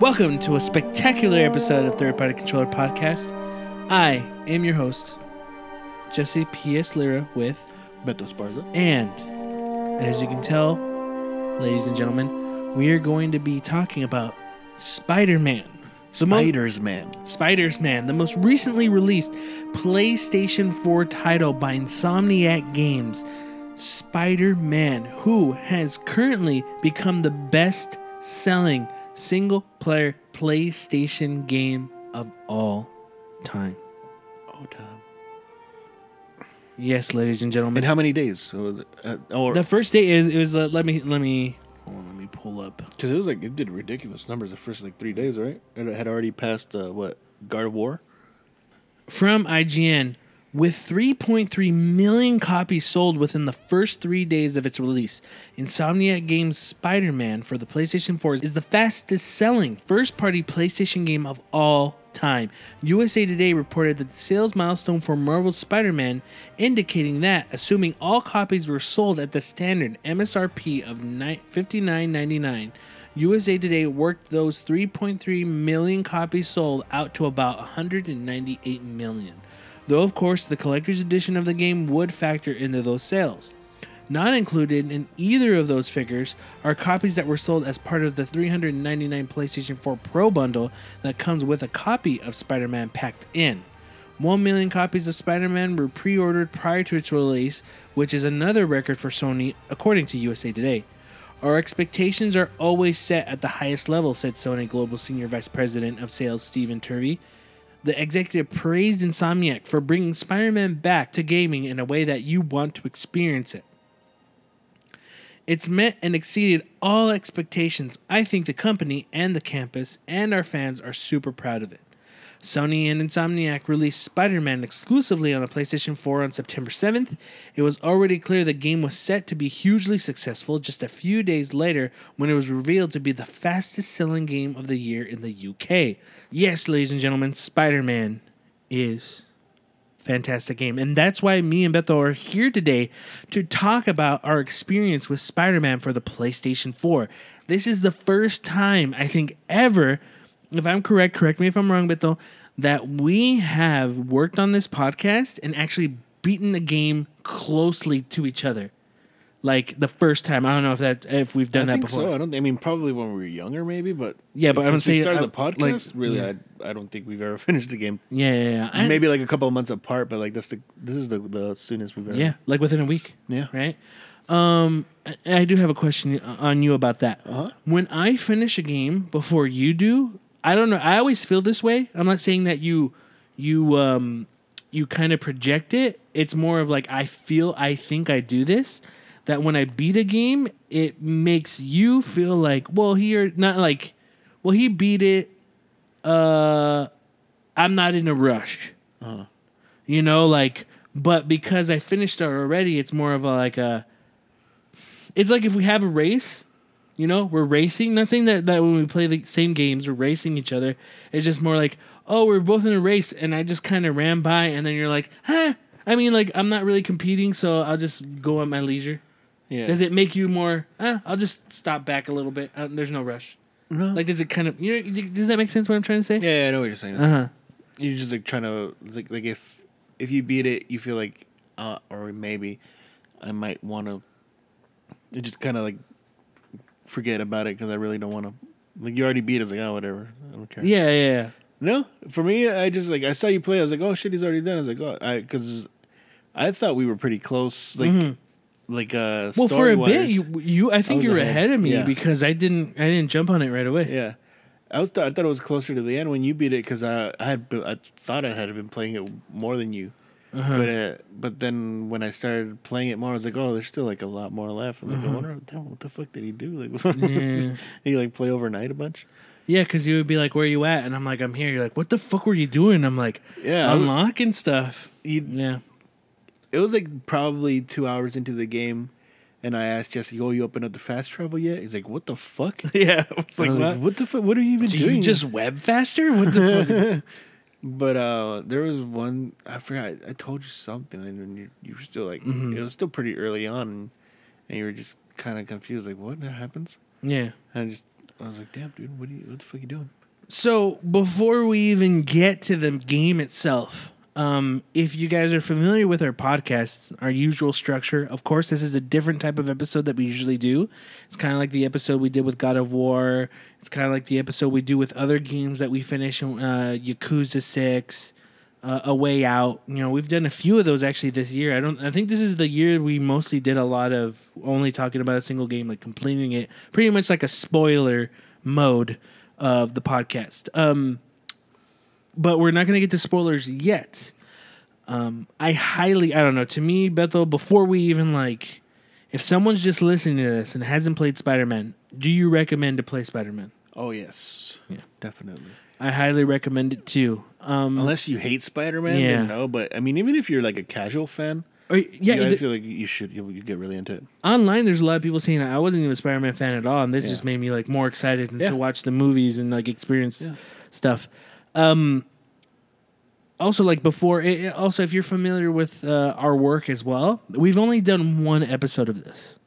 Welcome to a spectacular episode of Third Party Controller Podcast. I am your host, Jesse P.S. Lira, with, Beto Sparza. and as you can tell, ladies and gentlemen, we are going to be talking about Spider Man. Spiders Man. Spiders Man, the most recently released PlayStation 4 title by Insomniac Games. Spider Man, who has currently become the best selling single player PlayStation game of all time. Oh, Tom. Yes, ladies and gentlemen. In how many days was it? Uh, or the first day is it was uh, let me let me hold on, let me pull up. because it was like it did ridiculous numbers the first like three days, right? It had already passed uh, what God of War. from IGN with 3.3 million copies sold within the first three days of its release. Insomniac Games' Spider Man for the PlayStation 4 is the fastest selling first party PlayStation game of all time. USA Today reported that the sales milestone for Marvel's Spider Man, indicating that, assuming all copies were sold at the standard MSRP of ni- $59.99, USA Today worked those 3.3 million copies sold out to about 198 million. Though, of course, the collector's edition of the game would factor into those sales. Not included in either of those figures are copies that were sold as part of the 399 PlayStation 4 Pro bundle that comes with a copy of Spider Man packed in. 1 million copies of Spider Man were pre ordered prior to its release, which is another record for Sony, according to USA Today. Our expectations are always set at the highest level, said Sony Global Senior Vice President of Sales Stephen Turvey. The executive praised Insomniac for bringing Spider Man back to gaming in a way that you want to experience it. It's met and exceeded all expectations. I think the company and the campus and our fans are super proud of it. Sony and Insomniac released Spider Man exclusively on the PlayStation 4 on September 7th. It was already clear the game was set to be hugely successful just a few days later when it was revealed to be the fastest selling game of the year in the UK. Yes, ladies and gentlemen, Spider Man is fantastic game. And that's why me and Bethel are here today to talk about our experience with Spider Man for the PlayStation 4. This is the first time, I think, ever, if I'm correct, correct me if I'm wrong, Bethel, that we have worked on this podcast and actually beaten the game closely to each other. Like the first time. I don't know if that if we've done I that think before. so. I don't. I mean, probably when we were younger, maybe. But Yeah, but I'm since saying, we started uh, the podcast. like, really, yeah. I I don't think we've ever finished the game. Yeah, yeah, yeah. I- Maybe like a couple of months apart, but like that's the this is the the soonest we've ever. Yeah, like within a week. Yeah. Right. Um, I, I do have a question on you about that. Uh-huh. When I finish a game before you do, I don't know. I always feel this way. I'm not saying that you, you, um, you kind of project it. It's more of like I feel. I think I do this. That when I beat a game, it makes you feel like, well, here, not like, well, he beat it. Uh, I'm not in a rush. Uh, You know, like, but because I finished it already, it's more of a like a. It's like if we have a race, you know, we're racing. Not saying that that when we play the same games, we're racing each other. It's just more like, oh, we're both in a race, and I just kind of ran by, and then you're like, huh. I mean, like, I'm not really competing, so I'll just go at my leisure. Yeah. Does it make you more? Uh, I'll just stop back a little bit. Uh, there's no rush. No. Like, does it kind of? You know, does that make sense? What I'm trying to say? yeah, yeah, I know what you're saying. Uh huh. You're just like trying to like like if if you beat it, you feel like uh or maybe I might want to. You just kind of like forget about it because I really don't want to. Like you already beat it, it's like oh whatever, I don't care. Yeah, yeah, yeah. No, for me, I just like I saw you play. I was like, oh shit, he's already done. I was like, oh, I because I thought we were pretty close. Like, Mhm. like uh, Well, for a bit, you, you I think was you're ahead. ahead of me Yeah. because I didn't, I didn't jump on it right away. yeah. I was I thought it was closer to the end when you beat it because I I had I thought I had been playing it more than you. Uh-huh. But uh, but then when I started playing it more, I was like, oh, there's still like a lot more left. I'm like, I wonder damn, what the fuck did he do? Like, Uh-huh. Yeah. he like play overnight a bunch. Yeah, because you would be like, "Where are you at?" And I'm like, "I'm here." You're like, "What the fuck were you doing?" I'm like, Yeah, unlocking stuff." Yeah, it was like probably two hours into the game, and I asked Jesse, "Oh, you opened up the fast travel yet?" He's like, "What the fuck?" yeah. Like, was what? like, what the fuck? What are you even Do doing? you just web faster? What the fuck? But uh, there was one I forgot. I told you something, and you you were still like, Mhm. it was still pretty early on, and, you were just kind of confused, like, what that happens? Yeah. And I just I was like, damn, dude, what, you, what the fuck are you doing? So before we even get to the game itself, um, if you guys are familiar with our podcast, our usual structure, of course, this is a different type of episode that we usually do. It's kind of like the episode we did with God of War. It's kind of like the episode we do with other games that we finish, uh, Yakuza Six, uh, A Way Out. You know, we've done a few of those actually this year. I don't. I think this is the year we mostly did a lot of only talking about a single game, like completing it, pretty much like a spoiler mode of the podcast. Um, but we're not going to get to spoilers yet. Um, I highly, I don't know. To me, Bethel, before we even like, if someone's just listening to this and hasn't played Spider Man, do you recommend to play Spider Man? Oh yes, Yeah. definitely. I highly recommend it too. Um, Unless you hate Spider Man, Yeah. no. But I mean, even if you're like a casual fan, or, yeah, yeah, I the- feel like you should you, you get really into it. online there's a lot of people saying I wasn't even a Spider Man fan at all, and this Yeah. just made me like more excited Yeah. to watch the movies and like experience stuff. Um, also, like before, it, also if you're familiar with uh, our work as well, we've only done one episode of this.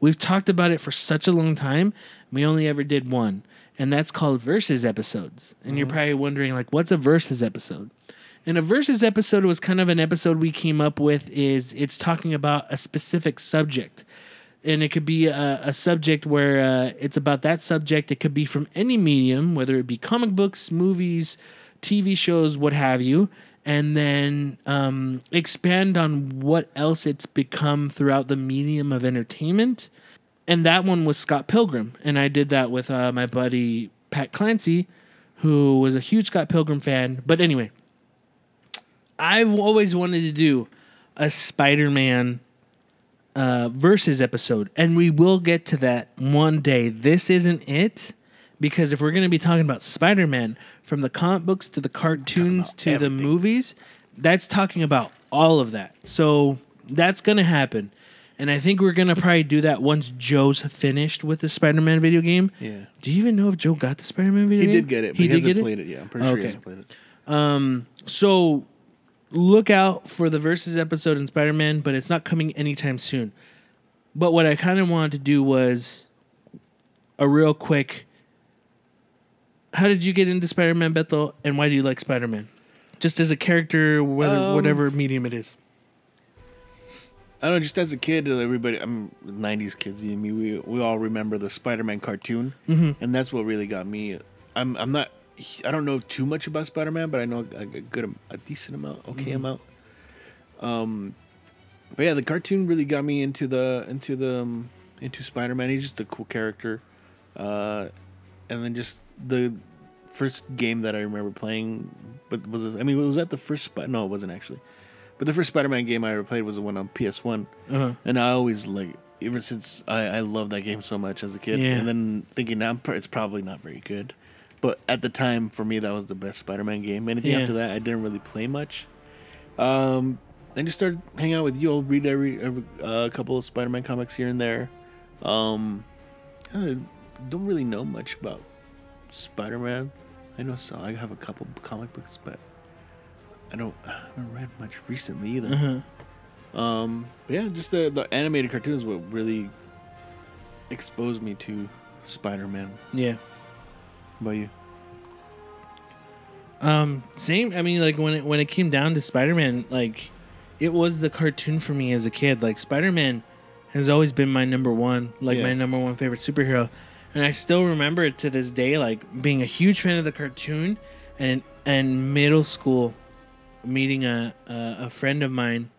We've talked about it for such a long time. We only ever did one, and that's called versus episodes. And you're probably wondering, like, what's a versus episode? And a versus episode was kind of an episode we came up with. Is it's talking about a specific subject, and it could be a, a subject where uh, it's about that subject. It could be from any medium, whether it be comic books, movies, TV shows, what have you, and then um, expand on what else it's become throughout the medium of entertainment. And that one was Scott Pilgrim, and I did that with uh, my buddy Pat Clancy, who was a huge Scott Pilgrim fan. But anyway, I've always wanted to do a Spider-Man uh, versus episode, and we will get to that one day. This isn't it, because if we're going to be talking about Spider-Man from the comic books to the cartoons to the movies, that's talking about all of that. So that's going to happen. And I think we're going to probably do that once Joe's finished with the Spider-Man video game. Yeah, Do you even know if Joe got the Spider-Man video game? he game? did get it, but he, did hasn't played it. yet. I'm pretty sure Okay. he hasn't played it. Um, so look out for the versus episode in Spider Man, but it's not coming anytime soon. But what I kind of wanted to do was a real quick. How did you get into Spider Man, Bethel, and why do you like Spider Man? Just as a character, whether Um, whatever medium it is. I don't know. Just as a kid, everybody, I'm '90s kids. You and me, we we all remember the Spider-Man cartoon, Mhm. and that's what really got me. I'm I'm not. I don't know too much about Spider-Man, but I know a, a good, a decent amount, okay Mhm. amount. Um, but yeah, the cartoon really got me into the into the um, into Spider-Man. He's just a cool character, uh, and then just the first game that I remember playing, but was it, I mean, was that the first? Spi- no, it wasn't actually. But the first Spider-Man game I ever played was the one on PS1. Uh-huh. And I always like ever since I I loved that game so much as a kid. Yeah. And then thinking now it's probably not very good, but at the time for me that was the best Spider-Man game. Anything Yeah. after that I didn't really play much. Um, I just started hanging out with you. I'll read every, every uh, a couple of Spider-Man comics here and there. Um, I don't really know much about Spider-Man. I know so I have a couple comic books, but I don't I haven't read much recently either. Uh-huh. Um, but yeah, just the the animated cartoons what really exposed me to Spider-Man. Yeah. About you? Um, same. I mean, like when it when it came down to Spider Man, like it was the cartoon for me as a kid. Like Spider Man has always been my number one, like Yeah. my number one favorite superhero, and I still remember it to this day. Like being a huge fan of the cartoon, and and middle school, meeting a a, a friend of mine.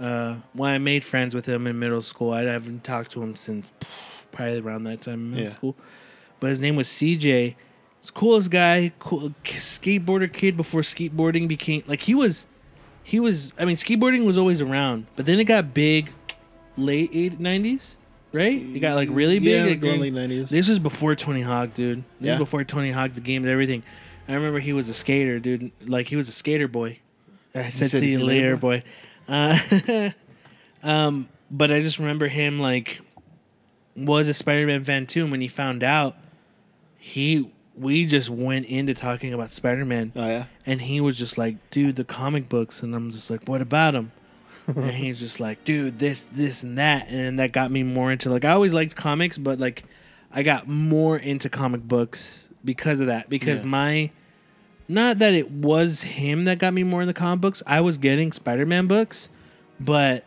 Uh, well, I made friends with him in middle school. I haven't talked to him since probably around that time in middle Yeah. school. But his name was CJ. Coolest guy, cool skateboarder kid before skateboarding became like he was. He was. I mean, skateboarding was always around, but then it got big, late eight nineties, right? It got like really big. Yeah, like, early nineties. this was before Tony Hawk, dude. This Yeah. was before Tony Hawk, the games, everything. I remember he was a skater, dude. Like he was a skater boy. I said, said see you later, later boy. Uh, um, but I just remember him like was a Spider-Man fan too. And when he found out, he we just went into talking about Spider-Man, Oh yeah. and he was just like, "Dude, the comic books," and I'm just like, "What about him?" and he's just like, "Dude, this, this, and that," and that got me more into like I always liked comics, but like I got more into comic books because of that. Because Yeah. my, not that it was him that got me more in the comic books. I was getting Spider Man books, but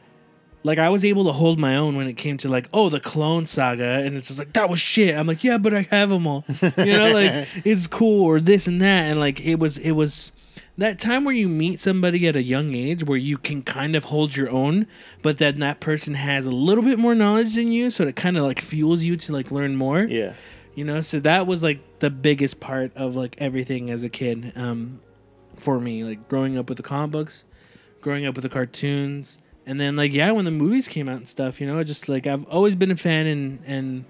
like I was able to hold my own when it came to like, oh, the Clone Saga, and it's just like that was shit. I'm like, yeah, but I have them all. You know, like it's cool or this and that, and like it was, it was that time where you meet somebody at a young age where you can kind of hold your own, but then that person has a little bit more knowledge than you, so it kind of like fuels you to like learn more. Yeah. You know, so that was like the biggest part of like everything as a kid um, for me, like growing up with the comic books, growing up with the cartoons, and then like yeah, when the movies came out and stuff, you know, just like I've always been a fan and and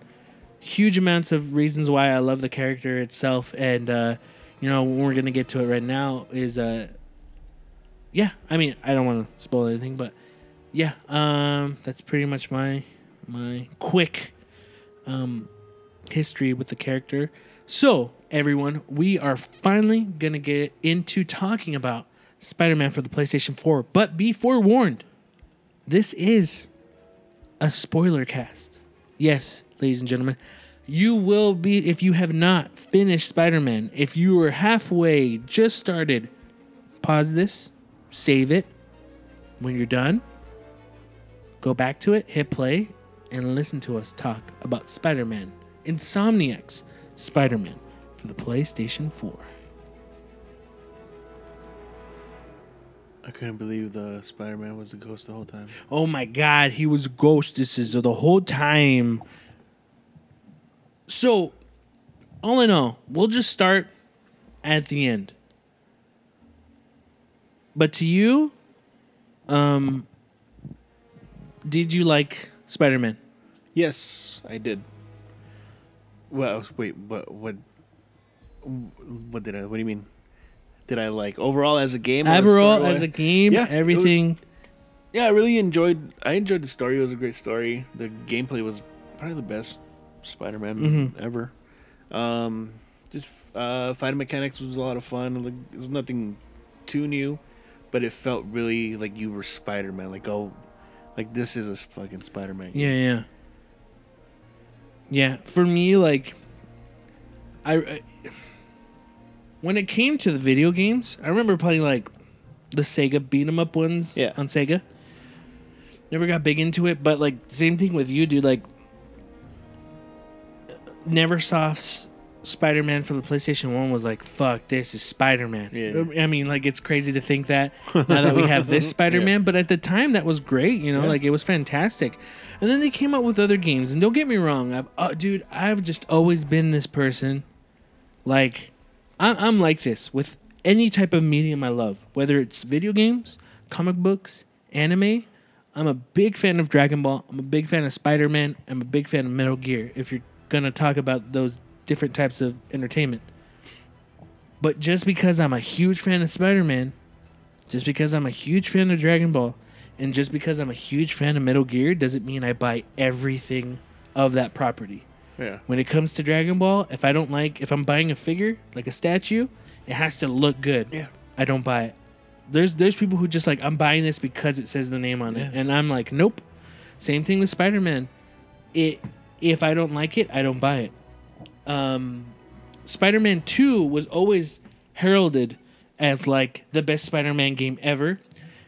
huge amounts of reasons why I love the character itself, and uh, you know, we're gonna get to it right now is uh, yeah, I mean, I don't want to spoil anything, but yeah, um, that's pretty much my my quick um history with the character. So, everyone, we are finally to get into talking about Spider Man for the PlayStation 4. But be forewarned, this is a spoiler cast. Yes, ladies and gentlemen, you will be, if you have not finished Spider Man, if you were halfway, just started, pause this, save it. When you're done, go back to it, hit play, and listen to us talk about Spider Man, Insomniac's Spider Man for the PlayStation 4. I couldn't believe the Spider Man was a ghost the whole time. Oh my god, he was ghostesses the whole time. So, all in all, we'll just start at the end. But to you, um, did you like Spider Man? Yes, I did. Well, wait, what? What? What did I? What do you mean? Did I like overall as a game? Overall, as a game, Yeah, it was- everything. yeah, I really enjoyed. I enjoyed the story. It was a great story. The gameplay was probably the best Spider-Man Mhm. ever. Um, just uh, fighting mechanics was a lot of fun. Like, it was nothing too new, but it felt really like you were Spider-Man. Like, oh, like this is a fucking Spider-Man. game. Yeah, yeah. Yeah, for me, like, I, I when it came to the video games, I remember playing like the Sega beat 'em up ones Yeah. on Sega. Never got big into it, but like same thing with you, dude. Like, Neversoft's Spider Man for the PlayStation One was like, "Fuck, this is Spider Man." Yeah. I mean, like it's crazy to think that now that we have this Spider Man, but at the time that was great. You know, like it was fantastic. And then they came out with other games, and don't get me wrong, I've uh, dude, I've just always been this person. Like, I'm, I'm like this with any type of medium I love, whether it's video games, comic books, anime. I'm a big fan of Dragon Ball. I'm a big fan of Spider Man. I'm a big fan of Metal Gear. If you're gonna talk about those different types of entertainment, but just because I'm a huge fan of Spider Man, just because I'm a huge fan of Dragon Ball, and just because I'm a huge fan of Metal Gear, doesn't mean I buy everything of that property yeah. when it comes to Dragon Ball, if I don't like, if I'm buying a figure, like a statue, it has to look good. Yeah. I don't buy it. There's there's people who just like I'm buying this because it says the name on it, and I'm like, nope. Same thing with Spider Man. It if I don't like it, I don't buy it. Um, Spider Man Two was always heralded as like the best Spider Man game ever,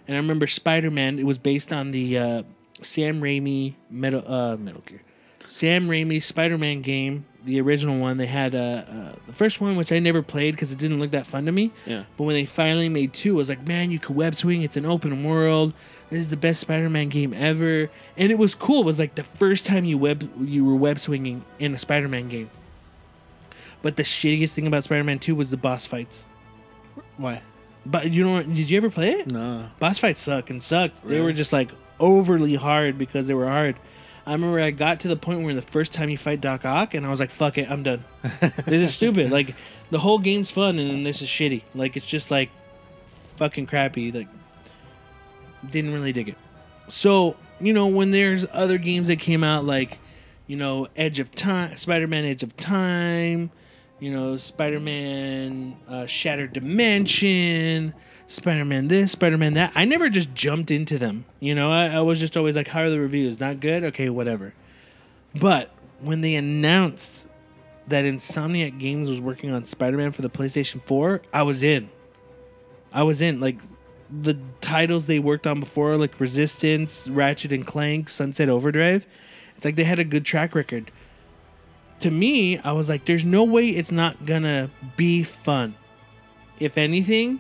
and I remember Spider Man. It was based on the uh, Sam Raimi Metal uh, Metal Gear. Sam Raimi Spider-Man game, the original one. They had uh, uh, the first one, which I never played because it didn't look that fun to me. Yeah. But when they finally made two, I was like, man, you could web swing. It's an open world. This is the best Spider-Man game ever, and it was cool. It was like the first time you web you were web swinging in a Spider-Man game. But the shittiest thing about Spider-Man Two was the boss fights. Why? But you know, did you ever play it? No. boss fights suck and sucked. They were just like overly hard because they were hard. I remember I got to the point where the first time you fight Doc Ock, and I was like, "Fuck it, I'm done. this is stupid. Like the whole game's fun, and then this is shitty. Like it's just like fucking crappy. Like didn't really dig it. So you know when there's other games that came out like you know Edge of Time, Spider-Man Edge of Time, you know Spider-Man uh, Shattered Dimension, Spider-Man this, Spider-Man that. I never just jumped into them. You know I, I was just always like, how are the reviews? Not good. Okay, whatever. But when they announced that Insomniac Games was working on Spider-Man for the PlayStation 4, I was in. I was in. Like the titles they worked on before, like Resistance, Ratchet and Clank, Sunset Overdrive. It's like they had a good track record. To me, I was like, there's no way it's not gonna be fun. If anything,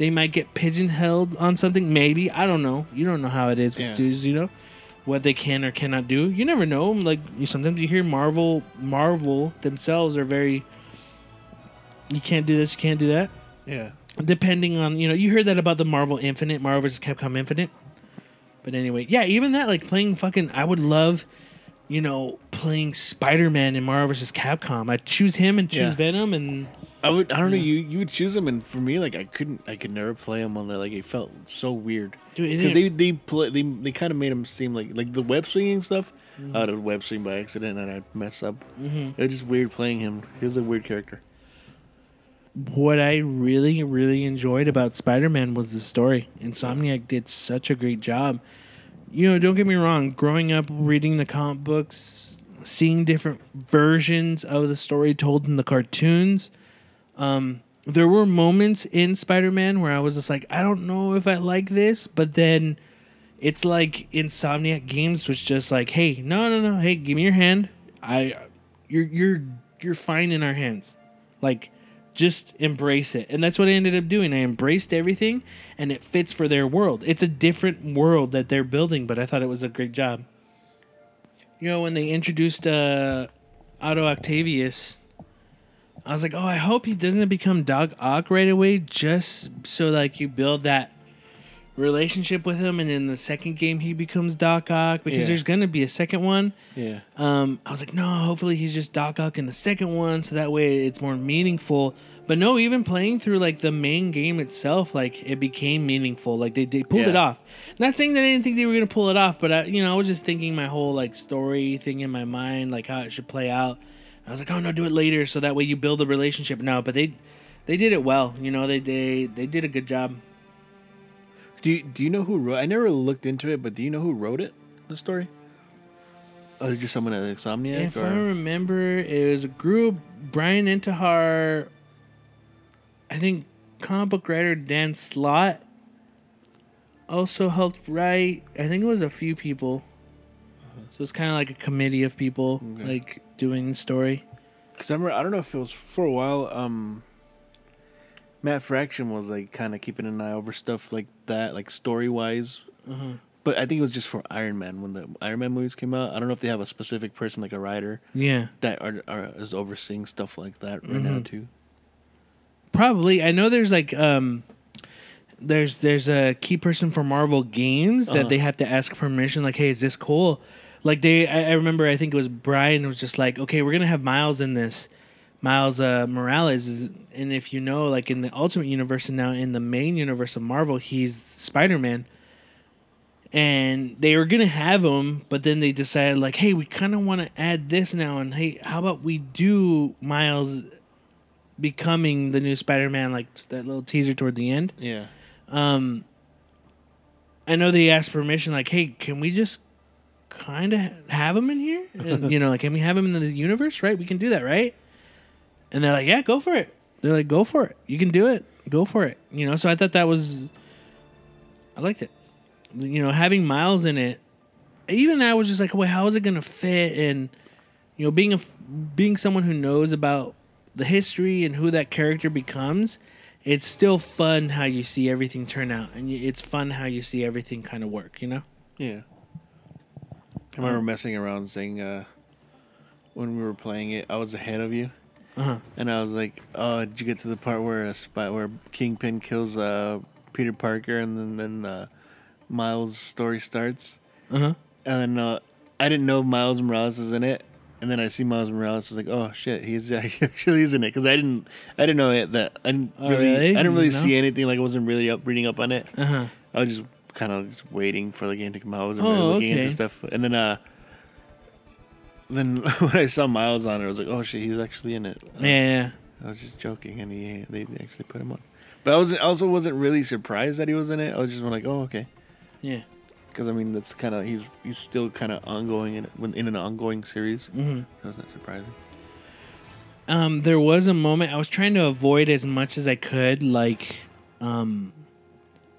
they might get pigeonholed on something. Maybe I don't know. You don't know how it is with Yeah. studios. You know what they can or cannot do. You never know. Like you, sometimes you hear Marvel, Marvel themselves are very. You can't do this. You can't do that. Yeah. Depending on you know, you heard that about the Marvel Infinite, Marvel vs. Capcom Infinite. But anyway, yeah, even that like playing fucking. I would love, you know, playing Spider Man in Marvel vs. Capcom. I'd choose him and choose Yeah. Venom and. I would. I don't know. You you would choose them, and for me, like I couldn't. I could never play them on that. Like it felt so weird because they they play they they kind of made them seem like like the web swinging stuff. Mm-hmm. I would web swing by accident and I'd mess up. Mhm. It was just weird playing him. He was a weird character. what I really, really enjoyed about Spider Man was the story. Insomniac did such a great job. You know, don't get me wrong, growing up reading the comic books, seeing different versions of the story told in the cartoons, um, there were moments in Spider Man where I was just like, I don't know if I like this, but then it's like Insomniac Games was just like, hey, no, no, no, hey, give me your hand. I, you're, you're, you're fine in our hands. Like, just embrace it. And that's what I ended up doing. I embraced everything and it fits for their world. It's a different world that they're building, but I thought it was a great job. You know, when they introduced uh Otto Octavius, I was like, "Oh, I hope he doesn't become Doc Ock right away just so like you build that relationship with him and in the second game he becomes Doc Ock because Yeah. there's going to be a second one." Yeah. Um, I was like, no, hopefully he's just Doc Ock in the second one, so that way it's more meaningful. But no, even playing through like the main game itself, like it became meaningful. Like they, they pulled it Yeah. off. Not saying that I didn't think they were gonna pull it off, but I, you know, I was just thinking my whole like story thing in my mind, like how it should play out. I was like, oh no, do it later, so that way you build a relationship. No, but they, they did it well. You know, they they they did a good job. Do you, do you know who wrote? I never looked into it, but do you know who wrote it? The story. Oh, just someone at Insomniac, If or I remember, it was a group. Brian Intihar, I think comic book writer Dan Slott also helped write. I think it was a few people. Uh-huh. So it's kind of like a committee of people Okay. like doing the story. Because I remember, I don't know if it was for a while. Um, Matt Fraction was like kind of keeping an eye over stuff like that, like story wise. Uh-huh. But I think it was just for Iron Man when the Iron Man movies came out. I don't know if they have a specific person like a writer Yeah, that are, are is overseeing stuff like that right now Mhm. too. probably. I know there's like um, there's there's a key person for Marvel Games that Uh-huh. they have to ask permission. Like, hey, is this cool? Like they, I, I remember. I think it was Brian was just like, okay, we're gonna have Miles in this. Miles uh, Morales is, and if you know, like in the Ultimate Universe and now in the main universe of Marvel, he's Spider Man. And they were gonna have him, but then they decided like, hey, we kind of want to add this now, and hey, how about we do Miles becoming the new Spider Man, like that little teaser toward the end. Yeah. Um, I know they asked permission, like, hey, can we just kind of have him in here? And, you know, like, can we have him in the universe? Right? We can do that, right? And they're like, yeah, go for it. They're like, go for it. You can do it. Go for it. You know, so I thought that was, I liked it. You know, having Miles in it, even I was just like, wait, how is it going to fit? And, you know, being a, being someone who knows about the history and who that character becomes, it's still fun how you see everything turn out, and it's fun how you see everything kind of work. You know? Yeah. I remember messing around saying uh, when we were playing it, I was ahead of you, Uh huh. and I was like, "Oh, did you get to the part where a spot where Kingpin kills uh, Peter Parker, and then then uh, Miles' story starts?" Uh huh. And then uh, I didn't know Miles Morales was in it, and then I see Miles Morales. I was like, "Oh shit, he's he actually is in it." Because I didn't, I didn't know it that I didn't Oh, really, really? I didn't really No? see anything. Like I wasn't really up reading up on it. Uh huh. I was just kind of waiting for the game to come out. I wasn't Oh, really looking okay. into stuff. And then, uh, then when I saw Miles on it, I was like, "Oh shit, he's actually in it." Yeah, yeah. I was just joking, and he they actually put him on. But I was also wasn't really surprised that he was in it. I was just like, "Oh okay." Yeah. Because I mean, that's kind of he's he's still kind of ongoing in in an ongoing series. Mm-hmm. So it's not surprising. Um, there was a moment I was trying to avoid as much as I could, like um,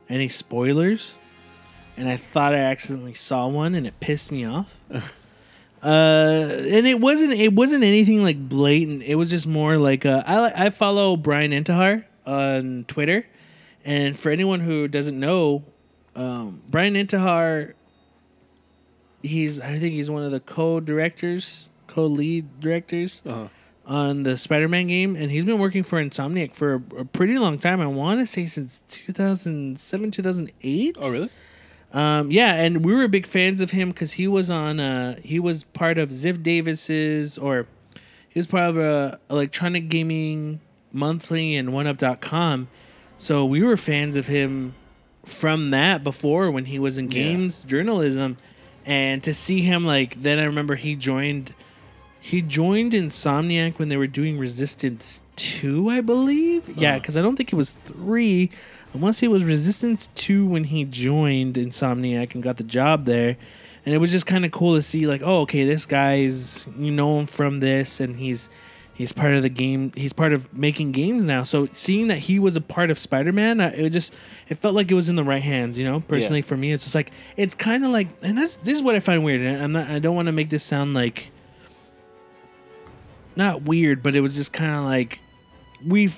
any spoilers, and I thought I accidentally saw one, and it pissed me off. uh, and it wasn't it wasn't anything like blatant. It was just more like uh, I I follow Brian Intihar on Twitter, and for anyone who doesn't know, um, Brian Intihar, he's I think he's one of the co-directors, co-lead directors Uh-huh. on the Spider-Man game, and he's been working for Insomniac for a, a pretty long time. I want to say since 2007, 2008. Oh really? Um, yeah, and we were big fans of him because he was on. Uh, he was part of Ziff Davis's, or he was part of uh, Electronic Gaming Monthly and OneUp.com. So we were fans of him from that before when he was in Yeah. games journalism, and to see him like then I remember he joined. He joined Insomniac when they were doing Resistance 2, I believe. Yeah, Uh-huh. because I don't think it was 3. I want to say it was Resistance 2 when he joined Insomniac and got the job there. And it was just kind of cool to see, like, oh, okay, this guy's, you know him from this, and he's. He's part of the game. He's part of making games now. So seeing that he was a part of Spider-Man, uh, it just it felt like it was in the right hands. You know, personally for me, it's just like it's kind of like, and that's this is what I find weird. I'm not. I don't want to make this sound like not weird, but it was just kind of like we've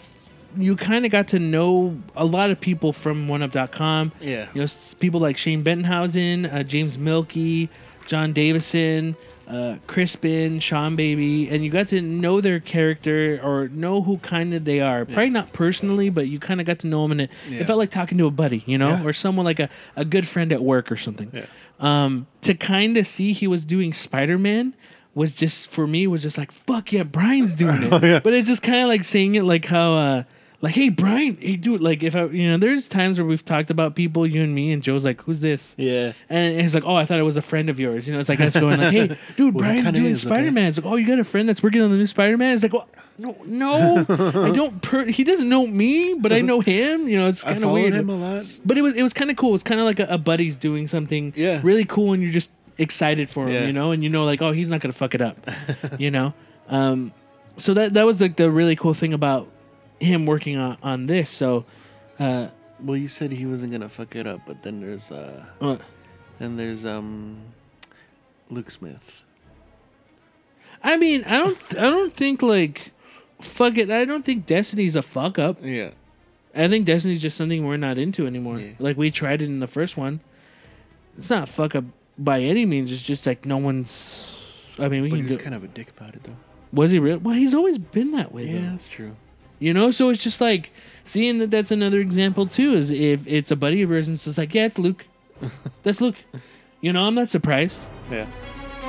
you kind of got to know a lot of people from OneUp.com. Yeah. You know, people like Shane Bettenhausen, uh, James Mielke, John Davison, uh, Crispin, Sean Baby, and you got to know their character or know who kind of they are. Probably not personally, but you kind of got to know them, and it, Yeah. it felt like talking to a buddy, you know, Yeah. or someone like a, a good friend at work or something Yeah. um, to kind of see he was doing Spider Man was just for me was just like fuck yeah, Brian's doing it. Oh, yeah. But it's just kind of like saying it like how uh like hey Brian, hey dude, like if I you know there's times where we've talked about people, you and me, and Joe's like who's this? Yeah. And he's like, oh, I thought it was a friend of yours. You know, it's like us going like, hey, dude, Well, Brian's doing. Spider Man. It's like, oh, you got a friend that's working on the new Spider Man. It's like, well, no, no, I don't. Per- he doesn't know me, but I know him. You know, it's kind of weird. him a lot. But it was it was kind of cool. It's kind of like a, a buddy's doing something Yeah. really cool, and you're just excited for him, Yeah. you know, and you know like oh he's not gonna fuck it up, you know. Um, so that that was like the really cool thing about him working on on this. So, uh, Well, you said he wasn't gonna fuck it up, but then there's uh, uh, then there's um, Luke Smith. I mean I don't I don't think like fuck it. I don't think Destiny's a fuck up. Yeah. I think Destiny's just something we're not into anymore. Yeah. Like we tried it in the first one. It's not fuck up by any means. It's just like no one's. I mean, we But can was go. kind of a dick about it, though. Was he real? Well, he's always been that way. Yeah, though. that's true. You know, so it's just like seeing that. That's another example too. Is if it's a buddy of yours and it's just like, yeah, it's Luke. that's Luke. You know, I'm not surprised. Yeah.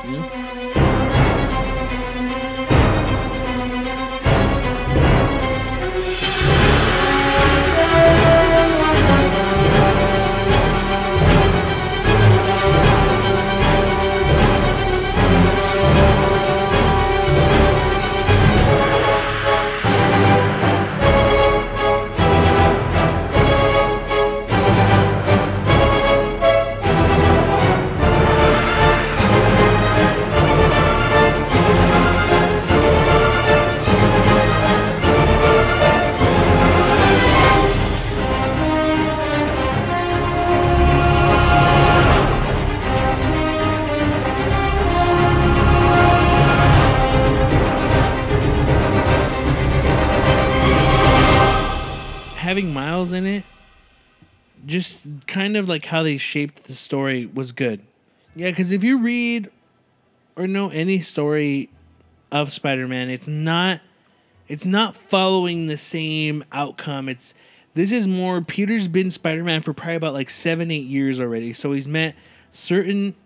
You know? Having Miles in it, just kind of like how they shaped the story was good. Yeah, because if you read or know any story of Spider-Man, it's not it's not following the same outcome. It's this is more Peter's been Spider-Man for probably about like seven, eight years already. So he's met certain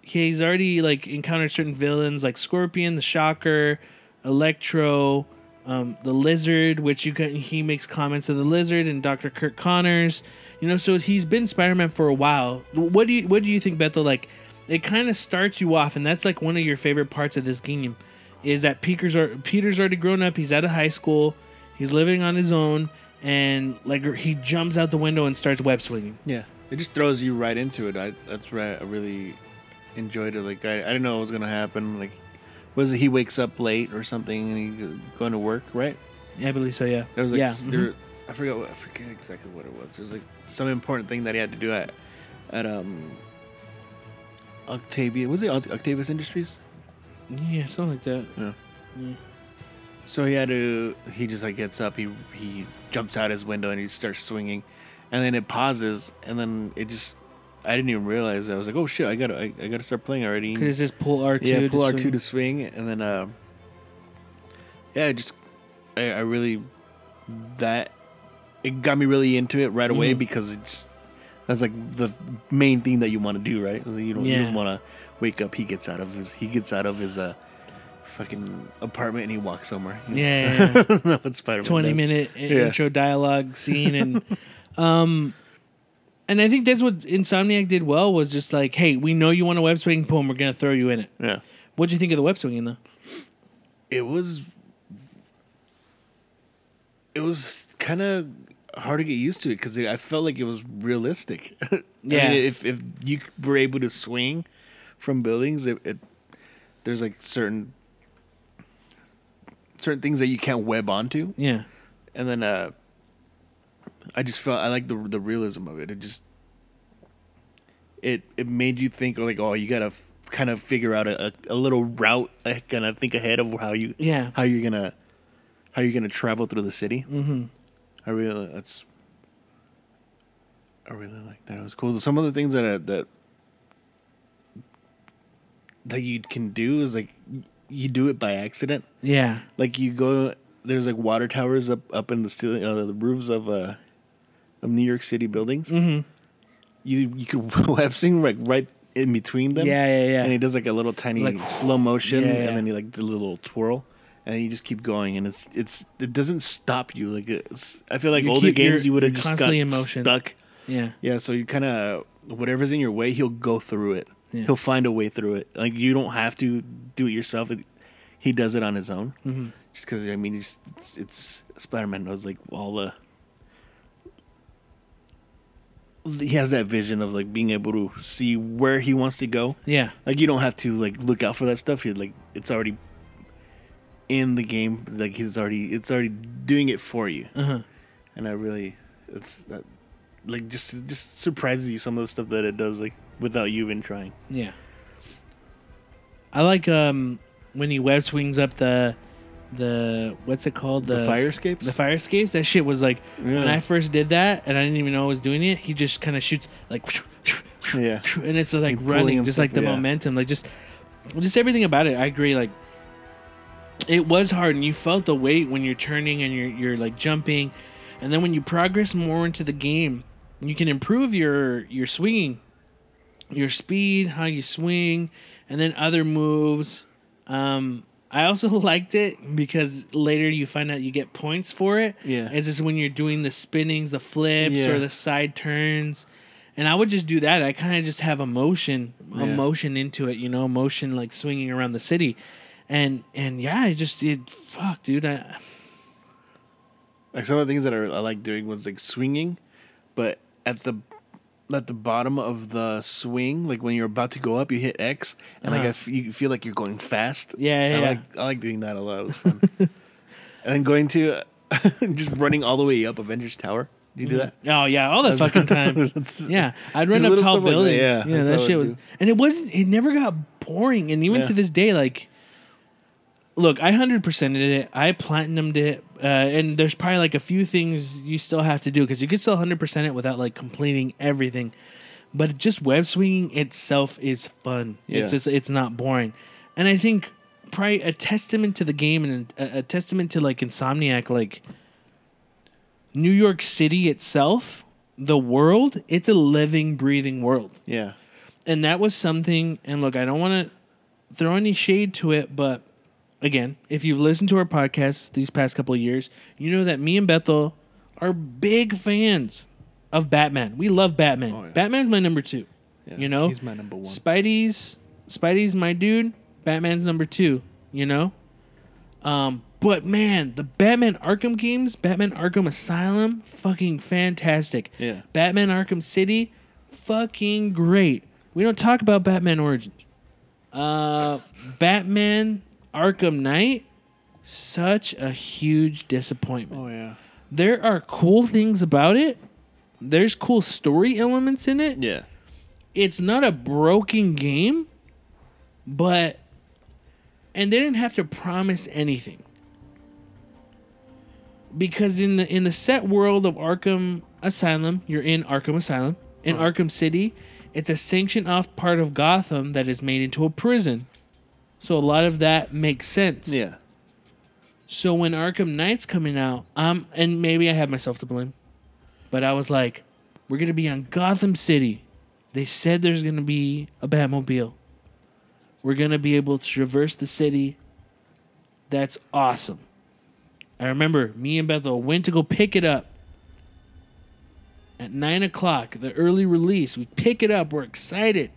he's already like encountered certain villains like Scorpion, the Shocker, Electro, um, the Lizard, which you can he makes comments of the Lizard and Dr. Curt Connors. You know, so he's been Spider-Man for a while. What do you what do you think, Bethel? Like, it kind of starts you off, and that's like one of your favorite parts of this game, is that Peter's are, Peter's already grown up. He's out of high school. He's living on his own, and like he jumps out the window and starts web swinging. Yeah. it just throws you right into it. I that's where I really enjoyed it. Like I, I didn't know what was gonna happen. Like was it he wakes up late or something and he going to work right? Yeah, I believe so. Yeah. There was like yeah. s- mhm. I forgot what, I forget exactly what it was. There was like some important thing that he had to do at at um Octavia. Was it Octavius Industries? Yeah, something like that. Yeah. Mm. So he had to. He just like gets up. He he jumps out his window and he starts swinging, and then it pauses, and then it just. I didn't even realize. that. I was like, "Oh shit! I gotta, I, I gotta start playing already." Cause just pull R two. yeah, pull R two to swing, and then uh, yeah, it just I, I really that it got me really into it right away Mhm. because it's that's like the main thing that you want to do, right? Like, You don't you Yeah. don't want to wake up. He gets out of his he gets out of his uh fucking apartment and he walks somewhere. Yeah, yeah, yeah. That's not Spider-Man twenty does. minute Yeah. intro dialogue scene and um and I think that's what Insomniac did well was just like, hey, we know you want a web swinging boom, we're gonna throw you in it. Yeah, What'd you think of the web swinging though? it was it was kind of hard to get used to it because I felt like it was realistic. I Yeah. mean, if if you were able to swing from buildings, it, it there's like certain certain things that you can't web onto, Yeah. and then uh, I just felt I like the the realism of it. It just it it made you think like, oh, you gotta f- kind of figure out a, a, a little route, like, kind of think ahead of how you Yeah. how you're gonna how you're gonna travel through the city. Mm-hmm. I really that's I really like that. It was cool. Some of the things that uh, that that you can do is like you do it by accident. Yeah. Like you go there's like water towers up up in the ceiling, uh, the roofs of uh of New York City buildings. Mm-hmm. You you could web swing like right in between them. Yeah, yeah, yeah. And he does like a little tiny Like, slow motion, Yeah, yeah. and then he like the little twirl, and you just keep going, and it's it's it doesn't stop you. Like it's, I feel like You older keep- games you would have just got in stuck. yeah. Yeah, so you kind of whatever's in your way, he'll go through it. Yeah. He'll find a way through it. Like you don't have to do it yourself. It, he does it on his own. Mm-hmm. Just because I mean, it's, it's, it's Spider Man knows like all the. He has that vision of like being able to see where he wants to go. Yeah. Like you don't have to like look out for that stuff. He like it's already in the game. Like he's already it's already doing it for you. Uh huh. And I really it's that like just just surprises you some of the stuff that it does like without you even trying. Yeah. I like um when he web swings up the the what's it called The, fire escapes. the fire escapes. That shit was like when I first did that and I didn't even know I was doing it. He just kind of shoots like yeah. and it's like pulling running, just like the yeah. momentum, like just just everything about it. I agree. Like it was hard, and you felt the weight when you're turning and you're you're like jumping, and then when you progress more into the game, you can improve your your swinging, your speed, how you swing, and then other moves. Um, I also liked it because later you find out you get points for it. Yeah. It's just when you're doing the spinnings, the flips, Yeah. or the side turns. And I would just do that. I kind of just have emotion, Yeah. emotion into it, you know, emotion like swinging around the city, and and yeah, I just it. Fuck, dude. I, Like some of the things that I, I like doing was like swinging, but at the at the bottom of the swing, like when you're about to go up, you hit X, and like Uh-huh. f- you feel like you're going fast. Yeah, yeah, I yeah. like I like doing that a lot. It was fun. and then going to just running all the way up Avengers Tower. Did you do that? oh yeah, all the fucking time. Yeah, I'd run up tall stuff like that, buildings. yeah, yeah, that shit was, do. and it wasn't. It never got boring. And even Yeah. to this day, like, look, I hundred percented it. I platinumed it, uh, and there's probably like a few things you still have to do because you could still hundred percent it without like completing everything. But just web swinging itself is fun. Yeah. It's just it's not boring, and I think probably a testament to the game and a, a testament to like Insomniac, like New York City itself, the world, it's a living, breathing world. Yeah. And that was something, and look, I don't want to throw any shade to it, but again, if you've listened to our podcast these past couple of years, you know that me and Bethel are big fans of Batman. We love Batman. Oh, yeah. Batman's my number two. yeah You know? he's my number one. Spidey's Spidey's my dude. Batman's number two. You know, um, but man, the Batman Arkham games, Batman Arkham Asylum, fucking fantastic. Yeah. Batman Arkham City, fucking great. We don't talk about Batman Origins. Uh, Batman Arkham Knight, such a huge disappointment. Oh yeah. There are cool things about it. There's cool story elements in it. Yeah. It's not a broken game, but and they didn't have to promise anything. Because in the in the set world of Arkham Asylum, you're in Arkham Asylum. In. Arkham City, it's a sanctioned off part of Gotham that is made into a prison. So a lot of that makes sense. Yeah. So when Arkham Knight's coming out, um, and maybe I have myself to blame, but I was like, we're gonna be on Gotham City. They said there's gonna be a Batmobile. We're gonna be able to traverse the city. That's awesome. I remember me and Bethel went to go pick it up at nine o'clock, the early release. We pick it up. We're excited.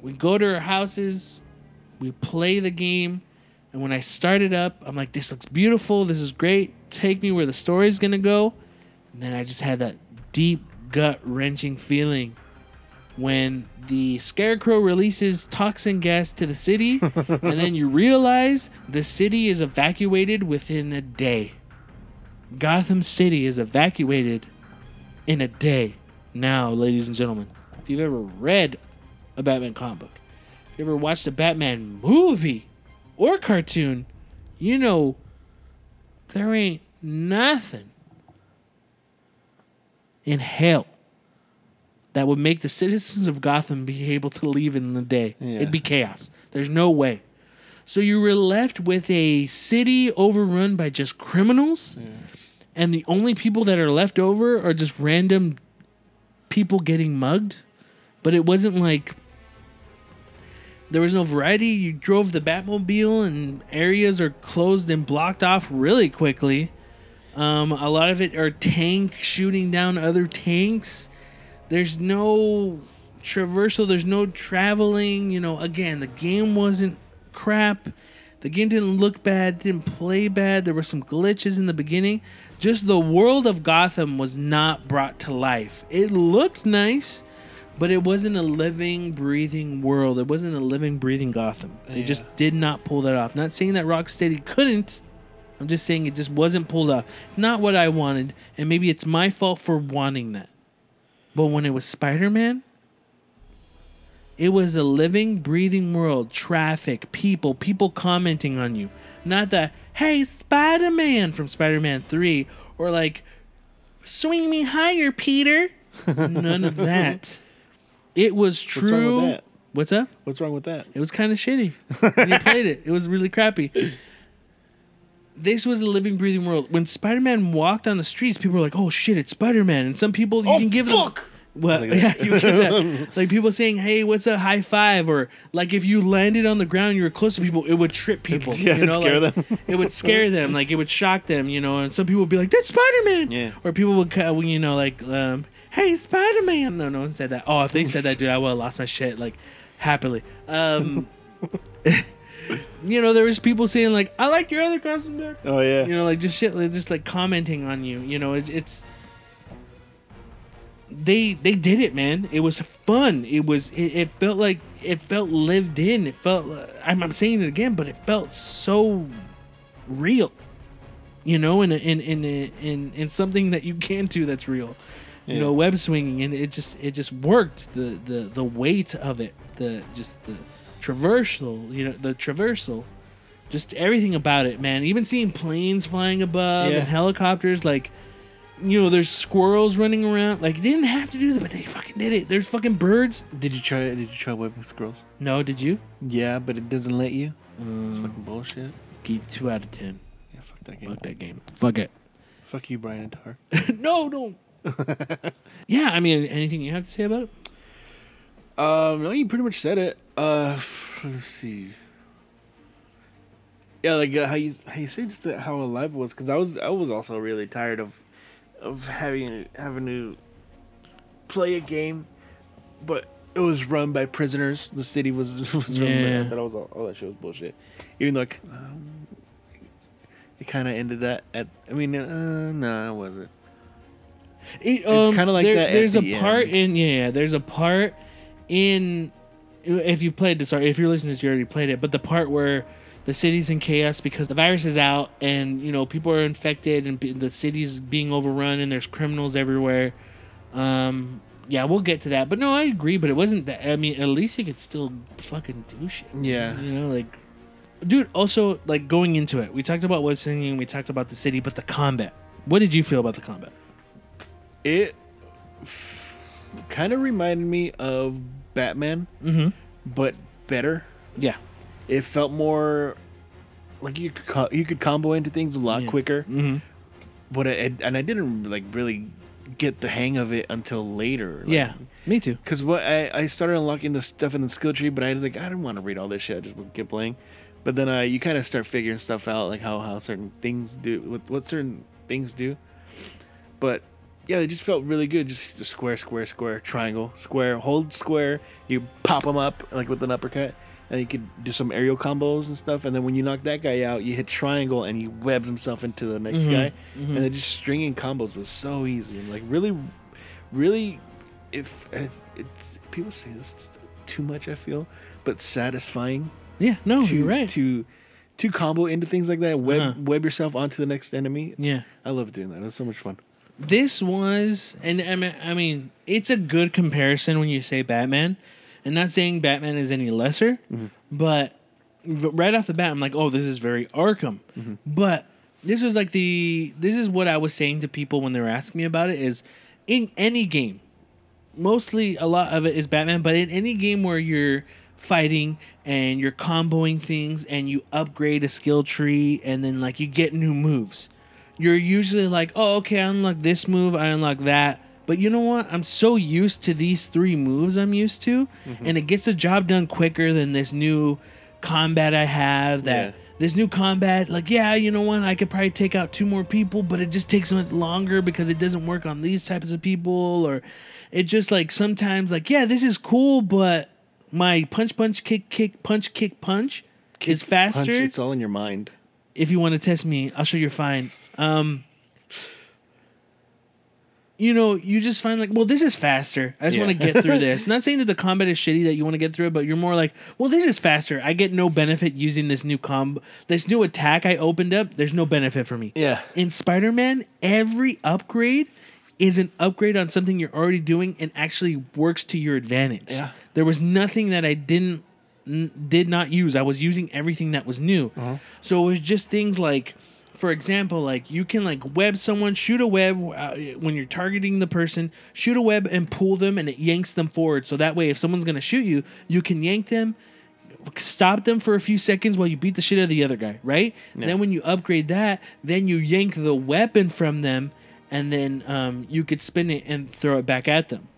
We go to our houses. We play the game. And when I start it up, I'm like, this looks beautiful. This is great. Take me where the story's going to go. And then I just had that deep, gut wrenching feeling when the Scarecrow releases toxin gas to the city. and then you realize the city is evacuated within a day. Gotham City is evacuated in a day. Now, ladies and gentlemen, if you've ever read a Batman comic book, you ever watched a Batman movie or cartoon, you know there ain't nothing in hell that would make the citizens of Gotham be able to leave in the day. Yeah. It'd be chaos. There's no way. So you were left with a city overrun by just criminals, and the only people that are left over are just random people getting mugged. But it wasn't like there was no variety. You drove the Batmobile, and areas are closed and blocked off really quickly. Um, a lot of it are tank shooting down other tanks. There's no traversal. There's no traveling. You know, again, the game wasn't crap. The game didn't look bad. Didn't play bad. There were some glitches in the beginning. Just the world of Gotham was not brought to life. It looked nice, but it wasn't a living, breathing world. It wasn't a living, breathing Gotham. They Yeah. just did not pull that off. Not saying that Rocksteady couldn't. I'm just saying it just wasn't pulled off. It's not what I wanted, and maybe it's my fault for wanting that. But when it was Spider Man, it was a living, breathing world. Traffic, people, people commenting on you. Not the, hey, Spider Man from Spider Man 3, or like, swing me higher, Peter. None of that. It was What's wrong with true. that? What's up? What's wrong with that? It was kind of shitty. you played it. It was really crappy. This was a living, breathing world. When Spider Man walked on the streets, people were like, "Oh shit, it's Spider Man!" And some people you Oh, can give fuck! them. Well, Like yeah, you get that. Like people saying, "Hey, what's a high five? Or like if you landed on the ground, you were close to people, it would trip people. yeah, you know, scare like, them. it would scare them. Like it would shock them. You know, and some people would be like, "That's Spider Man." Yeah. Or people would, you know, like, um, "Hey, Spider Man." No, no one said that. Oh, if they said that, dude, I would have lost my shit like happily. Um, you know, there was people saying like, "I like your other costume better." Oh yeah. You know, like just shit, like, just like commenting on you. You know, it's, it's they they did it, man. It was fun. It was it, it felt like it felt lived in. It felt I'm, I'm saying it again, but it felt so real. You know, in a, in in a, in in something that you can do that's real. You Yeah. know, web swinging, and it just it just worked. The the the weight of it, the just the traversal. You know, the traversal just everything about it, man. Even seeing planes flying above Yeah. and helicopters, like you know, there's squirrels running around. Like, they didn't have to do that, but they fucking did it. There's fucking birds. Did you try? Did you try webbing squirrels? No, did you? Yeah, but it doesn't let you. It's Mm, fucking bullshit. keep two out of ten. Yeah, fuck that game. Fuck that game. Fuck it. Fuck you, Bryan Intihar. no, don't. yeah, I mean, anything you have to say about it? Um, no, you pretty much said it. Uh, let's see. Yeah, like uh, how you how you say just how alive it was, because I was I was also really tired of of having having to play a game, but it was run by prisoners. The city was was run by. Yeah. I thought all, was all, all that shit was bullshit. Even though like, um, it kind of ended that at. I mean, uh, no, it wasn't. It, It's um, kinda like there- that at There's the a part end. in yeah, yeah. There's a part in if you've played this, sorry, if you're listening to this, you already played it. But the part where the city's in chaos because the virus is out and you know people are infected and the city's being overrun and there's criminals everywhere. Um, yeah, we'll get to that. But no, I agree. But it wasn't that. I mean, at least you could still fucking do shit. Yeah. You know, like, dude. Also, like going into it, we talked about web singing, we talked about the city, but the combat. What did you feel about the combat? It kind of reminded me of Batman, Mm-hmm. but better. Yeah. It felt more like you could co- you could combo into things a lot Yeah. quicker. Mm-hmm. But I, and I didn't like really get the hang of it until later. Like, Yeah. Me too. Cause what I, I started unlocking the stuff in the skill tree, but I was like I didn't want to read all this shit. I just would keep playing. But then uh, you kind of start figuring stuff out, like how, how certain things do, what, what certain things do. But yeah, it just felt really good. Just square, square, square, triangle, square, hold square. You pop them up like with an uppercut, and you could do some aerial combos and stuff. And then when you knock that guy out, you hit triangle, and he webs himself into the next Mhm, guy. mhm. And then just stringing combos was so easy. And like really, really, if it's, it's people say this too much, I feel, but satisfying Yeah. No, to you're right. to to combo into things like that. Web Uh-huh. web yourself onto the next enemy. yeah. I love doing that. It was so much fun. This was, and I mean, I mean, it's a good comparison when you say Batman, and not saying Batman is any lesser, mm-hmm. but right off the bat, I'm like, oh, this is very Arkham. Mm-hmm. But this was like the, this is what I was saying to people when they were asking me about it is, in any game, mostly a lot of it is Batman, but in any game where you're fighting and you're comboing things and you upgrade a skill tree and then like you get new moves, you're usually like, oh, okay, I unlock this move, I unlock that. But you know what? I'm so used to these three moves I'm used to, mm-hmm. and it gets the job done quicker than this new combat I have that Yeah. this new combat, like, yeah, you know what? I could probably take out two more people, but it just takes much longer because it doesn't work on these types of people. Or it just like sometimes, like, yeah, this is cool, but my punch, punch, kick, kick, punch, kick, punch is faster. Punch, it's all in your mind. If you want to test me, I'll show you're fine. Um, you know, you just find like, well, this is faster. I just Yeah. want to get through this. Not saying that the combat is shitty that you want to get through it, but you're more like, well, this is faster. I get no benefit using this new combo, this new attack I opened up. There's no benefit for me. Yeah. In Spider Man, every upgrade is an upgrade on something you're already doing and actually works to your advantage. Yeah. There was nothing that I didn't n- did not use. I was using everything that was new. Uh-huh. So it was just things like for example, like you can like web someone, shoot a web uh, when you're targeting the person, shoot a web and pull them and it yanks them forward. So that way if someone's going to shoot you, you can yank them stop them for a few seconds while you beat the shit out of the other guy, right? Then when you upgrade that, then you yank the weapon from them, and then um, you could spin it and throw it back at them,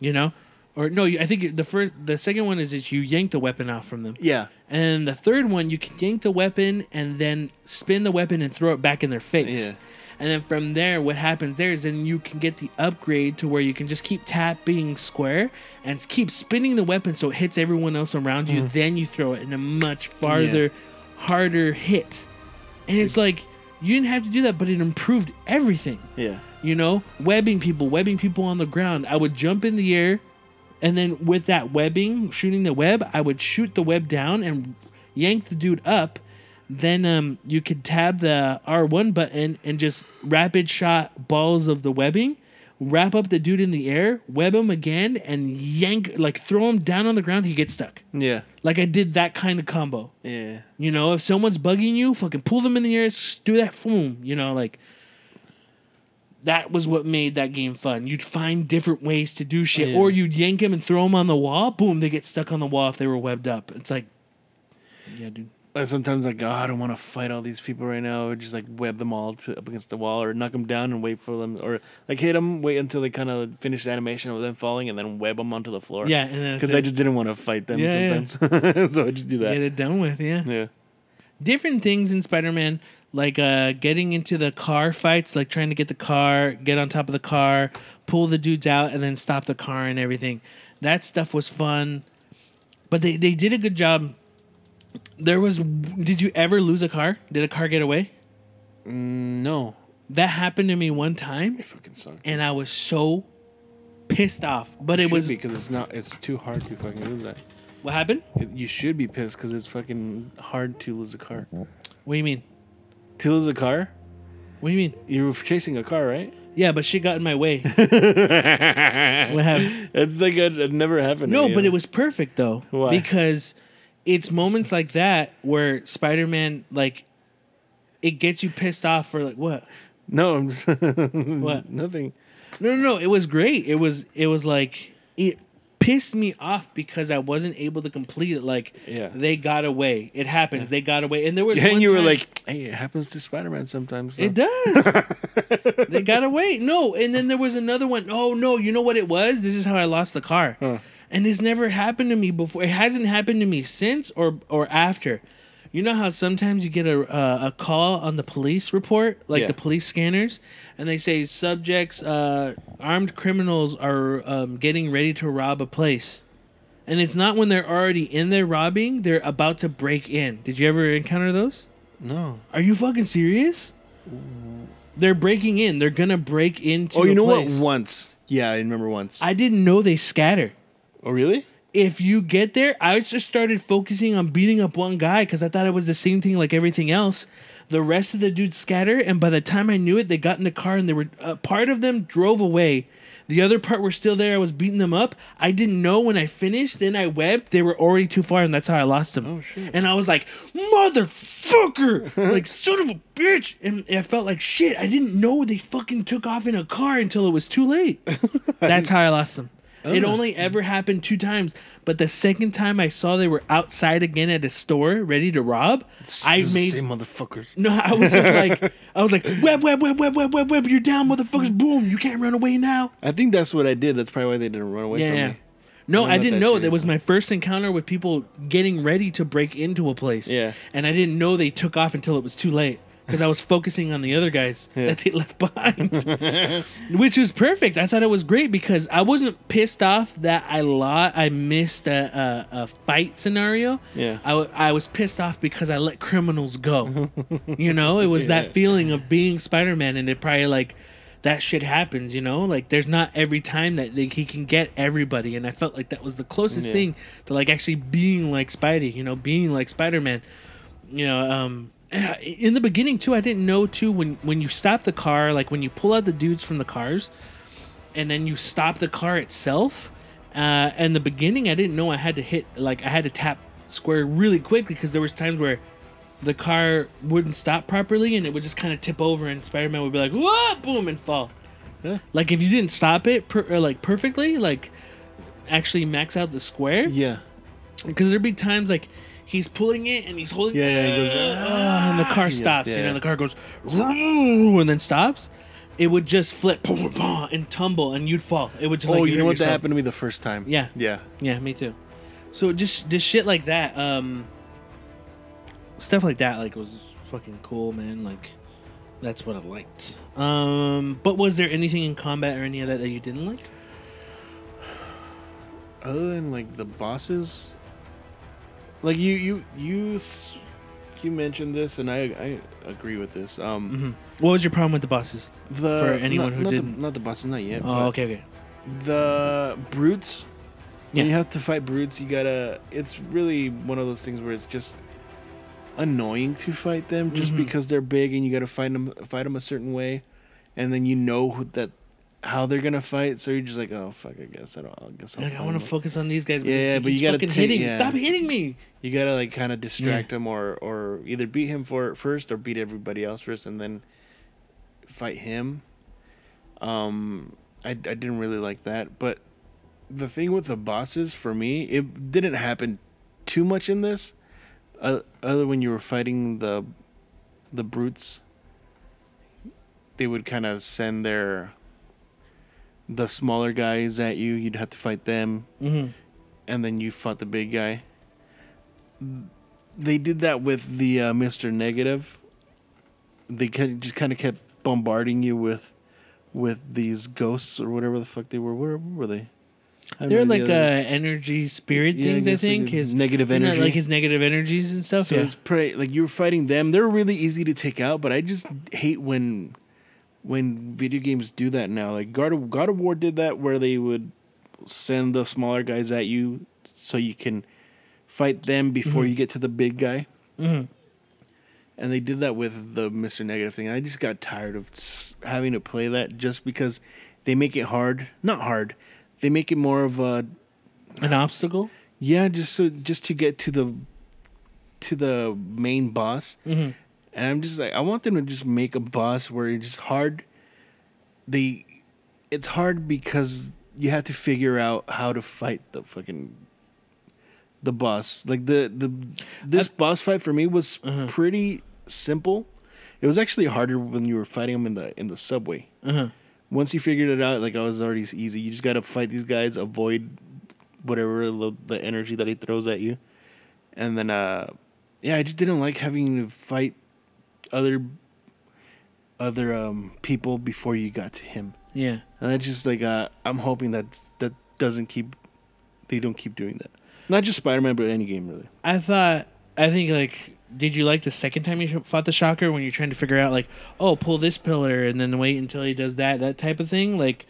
you know? Or no, I think the first, the second one is that you yank the weapon off from them, Yeah. and the third one you can yank the weapon and then spin the weapon and throw it back in their face. Yeah. And then from there, what happens there is then you can get the upgrade to where you can just keep tapping square and keep spinning the weapon so it hits everyone else around you. Mm-hmm. Then you throw it in a much farther, harder hit. And it's like you didn't have to do that, but it improved everything. Yeah. You know, webbing people, webbing people on the ground. I would jump in the air, and then with that webbing, shooting the web, I would shoot the web down and yank the dude up. Then um, you could tab the R1 button and just rapid shot balls of the webbing, wrap up the dude in the air, web him again, and yank, like throw him down on the ground. He gets stuck. Yeah. Like I did that kind of combo. Yeah. You know, if someone's bugging you, fucking pull them in the air, do that, boom. You know, like that was what made that game fun. You'd find different ways to do shit, Yeah. or you'd yank them and throw them on the wall. Boom, they get stuck on the wall if they were webbed up. It's like, yeah, dude. Sometimes like oh, I don't want to fight all these people right now, or just like web them all to, up against the wall, or knock them down and wait for them, or like hit them, wait until they kind of finish the animation of them falling, and then web them onto the floor. Yeah, because I just didn't want to fight them Yeah, sometimes, so I just do that. get it done with. Yeah, Yeah. Different things in Spider-Man, like uh, getting into the car fights, like trying to get the car, get on top of the car, pull the dudes out, and then stop the car and everything. That stuff was fun, but they they did a good job. There was, did you ever lose a car? Did a car get away? Mm, no. That happened to me one time, It fucking sucks. and I was so pissed off. But it was because it's not. It's too hard to fucking lose that. What happened? You should be pissed because it's fucking hard to lose a car. What do you mean? To lose a car, What do you mean? you were chasing a car, right? Yeah, but she got in my way. what happened? It's like it, it never happened. No, me. but it was perfect though. Why? Because it's moments like that where Spider Man like it gets you pissed off for like what? no. I'm just What? Nothing. No, no, no. It was great. It was it was like it pissed me off because I wasn't able to complete it. Like Yeah. they got away. It happens. They got away. And there was And one you were like, "Hey, it happens to Spider-Man sometimes." so- It does. they got away. No, and then there was another one. Oh no, you know what it was? This is how I lost the car. Huh. And this never happened to me before. It hasn't happened to me since or or after. You know how sometimes you get a uh, a call on the police report, like Yeah. the police scanners, and they say subjects, uh, armed criminals are um, getting ready to rob a place, and it's not when they're already in there robbing; they're about to break in. Did you ever encounter those? No. Are you fucking serious? They're breaking in. They're gonna break into. Oh, you a know place. what? Once. Yeah, I remember once. I didn't know they scatter. oh, really? If you get there, I just started focusing on beating up one guy because I thought it was the same thing like everything else. The rest of the dudes scatter, and by the time I knew it, they got in the car and they were uh, part of them drove away. The other part were still there. I was beating them up. I didn't know when I finished. Then I webbed. They were already too far, and that's how I lost them. Oh, shit. And I was like, motherfucker, like son of a bitch. And I felt like shit. I didn't know they fucking took off in a car until it was too late. That's how I lost them. It Oh. only ever happened two times, but the second time I saw they were outside again at a store ready to rob, I This the made same motherfuckers. no. I was just like, I was like, web, web, web, web, web, web, web. You're down, motherfuckers! Boom! You can't run away now. I think that's what I did. That's probably why they didn't run away Yeah, me. No, I didn't that know. That was my first encounter with people getting ready to break into a place. Yeah. And I didn't know they took off until it was too late because I was focusing on the other guys Yeah. that they left behind, which was perfect. I thought it was great because I wasn't pissed off that I lost. I missed a, a, a fight scenario. Yeah. I, w- I was pissed off because I let criminals go. you know, it was Yeah. that feeling of being Spider Man, and it probably like that shit happens. You know, like there's not every time that like, he can get everybody, and I felt like that was the closest Yeah. thing to like actually being like Spidey. You know, being like Spider Man. You know, um, in the beginning too, I didn't know too when when you stop the car, like when you pull out the dudes from the cars, and then you stop the car itself. Uh, in the beginning, I didn't know I had to hit like I had to tap square really quickly because there was times where the car wouldn't stop properly and it would just kind of tip over and Spider-Man would be like, "Whoa!" boom and fall. Yeah. Like if you didn't stop it per, or like perfectly, like actually max out the square, Yeah. because there'd be times like he's pulling it and he's holding it. Yeah, yeah, he goes, "Ah," and the car Yes, stops you know the car goes "Roo," and then stops it would just flip boom, boom, boom, and tumble and you'd fall it would just Oh, like you hurt know what that yourself. happened to me the first time? Yeah. Yeah. yeah me too so just just shit like that um stuff like that like was fucking cool man like that's what i liked um but was there anything in combat or any of that that you didn't like Other than like the bosses, like you, you, you, you mentioned this, and I, I agree with this. Um, mm-hmm. what was your problem with the bosses the For anyone not, who not didn't- the, not the bosses, not yet. oh okay okay The brutes. Yeah. When you have to fight brutes, you gotta. It's really one of those things where it's just annoying to fight them, just Mhm. because they're big and you gotta fight them, fight them a certain way, and then you know that how they're gonna fight. So you're just like, oh fuck, I guess I don't. I guess I'll Like, I want to focus on these guys. Yeah, yeah, but you gotta take- hitting. yeah. Stop hitting me. You gotta like kind of distract him, or or either beat him for it first, or beat everybody else first, and then fight him. Um, I I didn't really like that, but the thing with the bosses for me, it didn't happen too much in this. Uh, other when you were fighting the the brutes, they would kind of send their the smaller guys at you. You'd have to fight them Mm-hmm. and then you fought the big guy. They did that with the uh, Mister Negative. They just kind of kept bombarding you with with these ghosts or whatever the fuck they were. Where were they? I They're like the uh, energy spirit Yeah, things. I, like think his negative energy. like his negative energies and stuff. So yeah. it's pretty like you were fighting them. They're really easy to take out, but I just hate when when video games do that now. Like God of, God of War did that where they would send the smaller guys at you so you can fight them before Mm-hmm. you get to the big guy. Mhm. And they did that with the Mr. Negative thing. I just got tired of having to play that just because they make it hard. Not hard. They make it more of a An obstacle. yeah, just so just to get to the to the main boss. Mm-hmm. And I'm just like, I want them to just make a boss where it's just hard. They, it's hard because you have to figure out how to fight the fucking, the boss. Like the the this boss fight for me was Uh-huh. pretty simple. It was actually harder when you were fighting them in the in the subway. Uh-huh. Once you figured it out, like I was already easy. You just got to fight these guys, avoid whatever the, the energy that he throws at you, and then uh, yeah, I just didn't like having to fight other other um people before you got to him. Yeah. And that's just like uh, I'm hoping that that doesn't keep they don't keep doing that. Not just Spider Man, but any game really. I thought. I think like. Did you like the second time you fought the shocker when you're trying to figure out like, oh, pull this pillar and then wait until he does that, that type of thing, like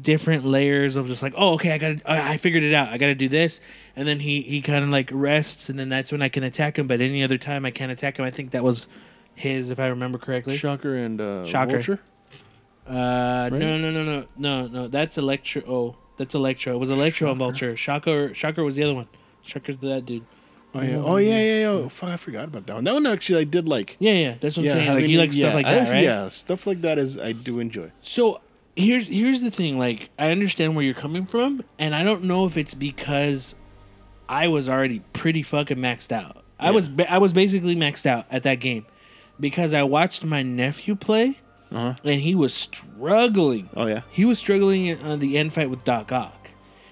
different layers of just like, oh, okay, I got, I figured it out, I got to do this, and then he he kind of like rests, and then that's when I can attack him. But any other time I can't attack him. I think that was his, if I remember correctly. Shocker and uh, Shocker. Vulture. Uh, no, no, no, no, no, no. That's Electro. Oh, that's Electro. It was Electro and Vulture. Shocker, Shocker was the other one. Shocker's that dude. Oh yeah, oh yeah, yeah, yeah. Oh, fuck, I forgot about that one. That one actually I did like. Yeah, yeah. That's what I'm yeah, saying. Like you like stuff like that, right? Yeah, stuff like that is I do enjoy. So here's here's the thing. Like I understand where you're coming from, and I don't know if it's because I was already pretty fucking maxed out. I Yeah. was I was basically maxed out at that game because I watched my nephew play, Uh huh. and he was struggling. Oh yeah. He was struggling on the end fight with Doc Ock,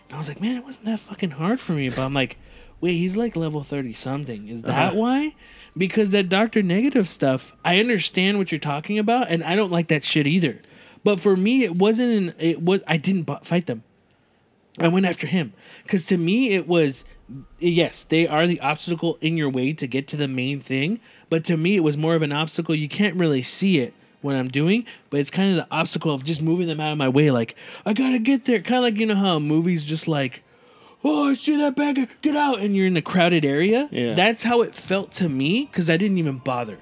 and I was like, man, it wasn't that fucking hard for me. But I'm like, wait, he's like level thirty something. Is that Uh-huh. why? Because that Doctor Negative stuff, I understand what you're talking about, and I don't like that shit either. But for me, it wasn't. An, it was. I didn't fight them. I went after him because to me it was yes they are the obstacle in your way to get to the main thing but to me it was more of an obstacle. You can't really see it what i'm doing but it's kind of the obstacle of just moving them out of my way. Like i gotta get there. Kind of like you know how movies just like oh i see that bag get out and you're in a crowded area? Yeah. that's how it felt to me because i didn't even bother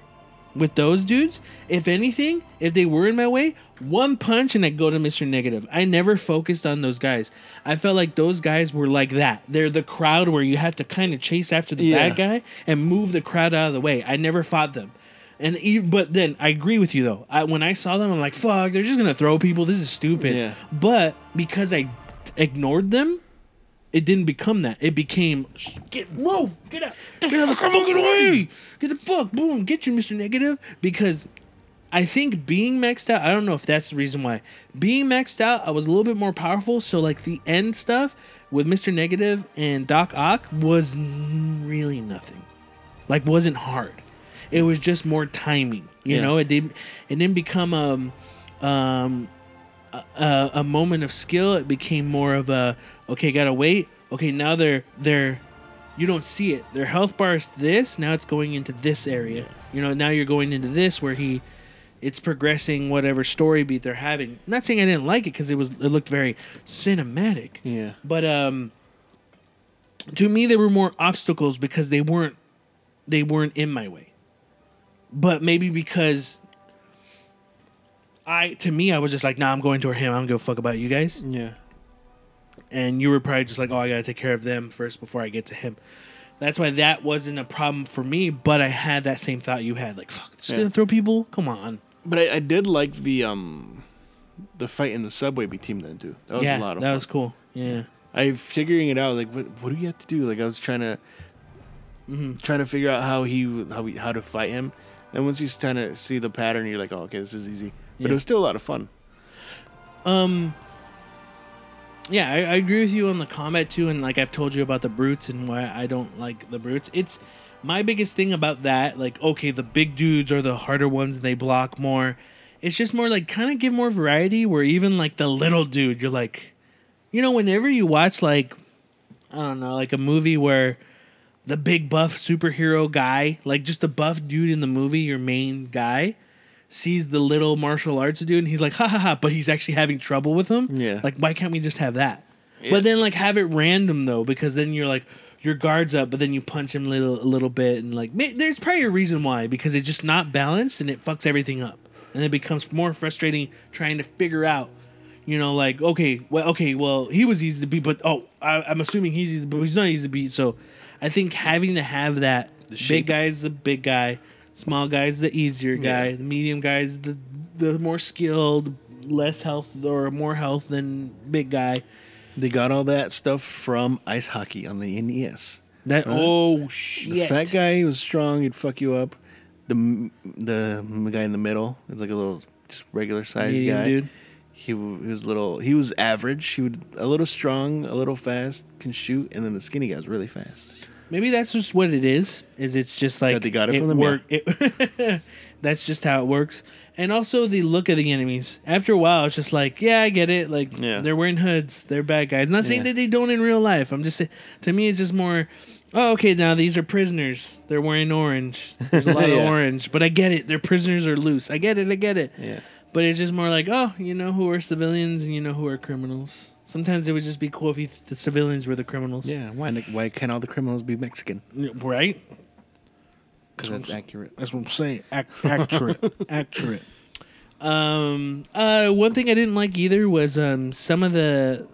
with those dudes, if anything, if they were in my way, one punch and I go to Mr. Negative. I never focused on those guys. I felt like those guys were like that. They're the crowd where you have to kind of chase after the Yeah. bad guy and move the crowd out of the way. I never fought them. And e- but then I agree with you though. I, when I saw them, I'm like, "Fuck! They're just gonna throw people. This is stupid." Yeah. But because I ignored them, it didn't become that. It became get move, get out, get the fucking way, get the fuck, boom, get you, Mister Negative. Because I think being maxed out, I don't know if that's the reason why. Being maxed out, I was a little bit more powerful. So like the end stuff with Mister Negative and Doc Ock was really nothing. Like wasn't hard. It was just more timing. You Yeah. know, it didn't. It didn't become um um a, a moment of skill it became more of a okay gotta wait. Okay now they're they're you don't see it. Their health bar is this now it's going into this area. You know now you're going into this where he it's progressing whatever story beat they're having. Not saying i didn't like it because it was it looked very cinematic. Yeah. but um to me they were more obstacles because they weren't they weren't in my way. But maybe because i to me i was just like nah i'm going to him i don't give a fuck about you guys Yeah. and you were probably just like oh i gotta take care of them first before i get to him that's why that wasn't a problem for me but i had that same thought you had like fuck just Yeah. gonna throw people come on But I, I did like the um the fight in the subway between them too. That was yeah a lot of fun. that fun. was cool yeah I figuring it out like what what do you have to do? Like I was trying to Mhm. trying to figure out how he how he, how to fight him. And once he's trying to see the pattern, you're like, oh, okay, this is easy. But Yeah. it was still a lot of fun. Um. Yeah, I, I agree with you on the combat too, and like I've told you about the brutes and why I don't like the brutes. It's my biggest thing about that. Like, okay, the big dudes are the harder ones; and they block more. It's just more like kind of give more variety. Where even like the little dude, you're like, you know, whenever you watch like, I don't know, like a movie where the big buff superhero guy, like just the buff dude in the movie, your main guy. Sees the little martial arts dude and he's like ha ha ha but he's actually having trouble with him Yeah. like why can't we just have that Yeah. but then like have it random though because then you're like your guard's up but then you punch him a little a little bit and like may, there's probably a reason why because it's just not balanced and it fucks everything up and it becomes more frustrating trying to figure out you know like okay well okay well he was easy to beat but oh I, i'm assuming he's easy but he's not easy to beat so i think having to have that the big shape. guy's the big guy small guy's the easier guy Yeah. the medium guy's the the more skilled less health or more health than big guy They got all that stuff from ice hockey on the NES. that Right. oh The shit fat guy was strong, he'd fuck you up. The the guy in the middle is like a little just regular sized guy. dude He, he was little. He was average. He would a little strong, a little fast, can shoot, and then the skinny guy was really fast. Maybe that's just what it is. Is it's just like That they got it from them, work- it- that's just how it works. And also the look of the enemies. After a while, it's just like, yeah, I get it. Like Yeah. they're wearing hoods, they're bad guys. Not saying Yeah. that they don't in real life. I'm just saying. To me, it's just more. Oh, okay. Now these are prisoners. They're wearing orange. There's a lot of orange, but I get it. Their prisoners are loose. I get it. I get it. Yeah. But it's just more like, oh, you know who are civilians and you know who are criminals. Sometimes it would just be cool if you, the civilians were the criminals. Yeah. Why? Why can't all the criminals be Mexican? Right. Because that's accurate. That's what I'm saying. Ac- accurate. accurate. Um. Uh. One thing I didn't like either was um some of the.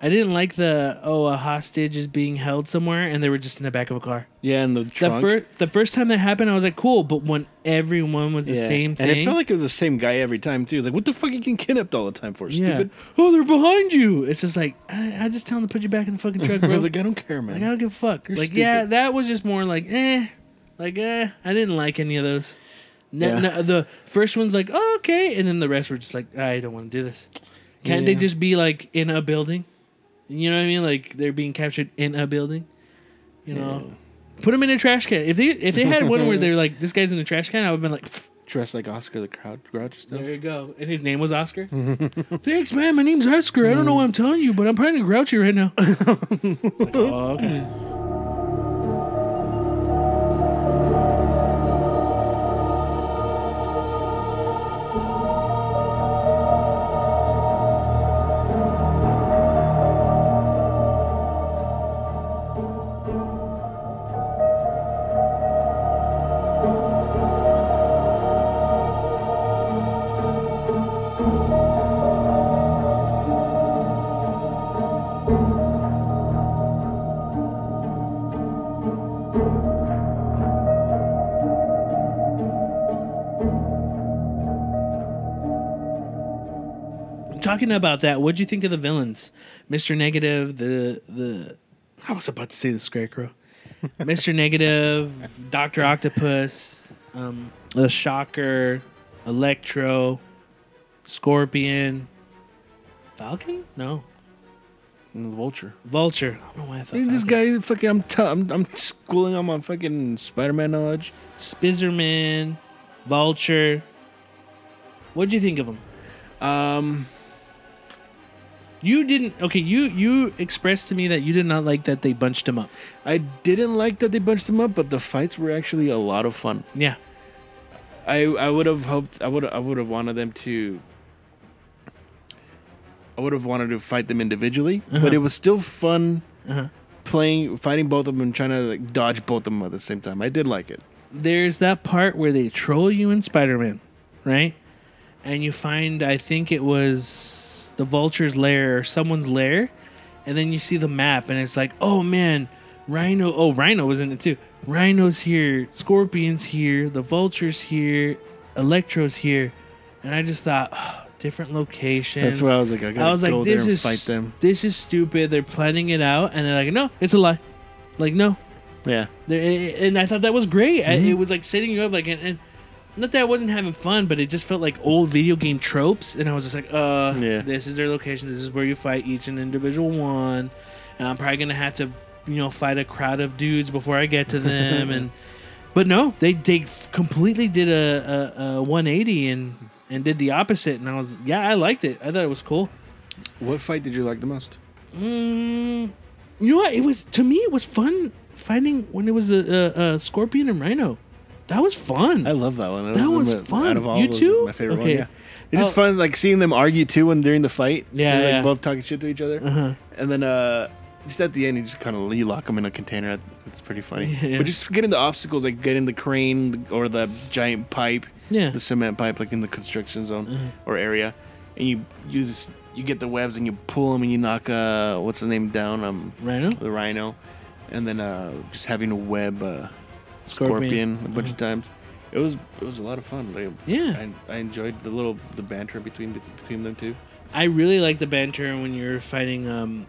I didn't like the oh a hostage is being held somewhere and they were just in the back of a car. Yeah, and the The trunk. first the first time that happened I was like cool, but when everyone was the yeah. same thing, and it felt like it was the same guy every time too. It's like, what the fuck you getting kidnapped all the time for? yeah. Stupid. Oh, they're behind you. It's just like I, I just tell them to put you back in the fucking truck, I bro. was like, I don't care, man. Like I don't give a fuck. You're like yeah, stupid. that was just more like eh, like eh. I didn't like any of those. No, Yeah. no, the first one's like oh, okay, and then the rest were just like I don't want to do this. Can't they Yeah. just be like in a building? You know what I mean? Like they're being captured in a building. You know, put them in a trash can. If they if they had one where they're like this guy's in the trash can, I would have been like. Dressed like Oscar the Crowd Grouch stuff. There you go. And his name was Oscar. Thanks, man. My name's Oscar. I don't know what I'm telling you, but I'm pretty grouchy right now. Like, oh, okay. Talking about that, what'd you think of the villains? Mr. Negative, the the I was about to say the scarecrow. Mr. Negative, Doctor Octopus, um, the Shocker, Electro, Scorpion, Falcon? No. And the Vulture. Vulture. I don't know why I thought Hey, this guy, fucking, I'm, t- I'm, I'm schooling him on fucking Spider-Man knowledge. Spizzerman, Vulture. What'd you think of them? Um, You didn't. Okay, you you expressed to me that you did not like that they bunched him up. I didn't like that they bunched him up, but the fights were actually a lot of fun. Yeah. I, I would have hoped, I would, I would have wanted them to. I would have wanted to fight them individually, Uh-huh. but it was still fun Uh-huh. playing, fighting both of them and trying to like dodge both of them at the same time. I did like it. there's that part where they troll you in Spider-Man, right? And you find I think it was the Vulture's lair or someone's lair, and then you see the map and it's like, oh man, Rhino. Oh, Rhino was in it too. Rhino's here, Scorpion's here, the Vulture's here, Electro's here, and I just thought, oh, different locations. That's why I was like, I gotta I was like, go this is fight them. this is stupid. They're planning it out, and they're like, no, it's a lie. Like, no, Yeah, there, and I thought that was great. I- Mhm. It was like setting you up, like, and, and not that I wasn't having fun, but it just felt like old video game tropes. And I was just like, uh, Yeah. this is their location. This is where you fight each and individual one. And I'm probably gonna have to, you know, fight a crowd of dudes before I get to them. and but no, they they completely did a, a, a 180 and and did the opposite. And I was, yeah, I liked it. I thought it was cool. What fight did you like the most? Mm, you know what? It was to me. It was fun fighting when it was a, a, a scorpion and rhino. That was fun. I love that one. That was my- fun. Out of all You those, too? was my favorite Okay. one. Yeah. It's just Oh. fun, like seeing them argue too when during the fight. Yeah, They're, like yeah. both talking shit to each other, uh-huh. and then uh, just at the end, you just kind of you lock them in a container. It's pretty funny. Yeah. But just getting the obstacles, like getting the crane or the giant pipe, Yeah. the cement pipe, like in the construction zone Uh-huh. or area, and you you just you get the webs and you pull them and you knock uh what's his name down um Rhino? the rhino, and then uh just having a web uh, Scorpion. scorpion, a bunch of times. It was it was a lot of fun. Like, Yeah. I, I enjoyed the little the banter between between them two. I really like the banter when you're fighting um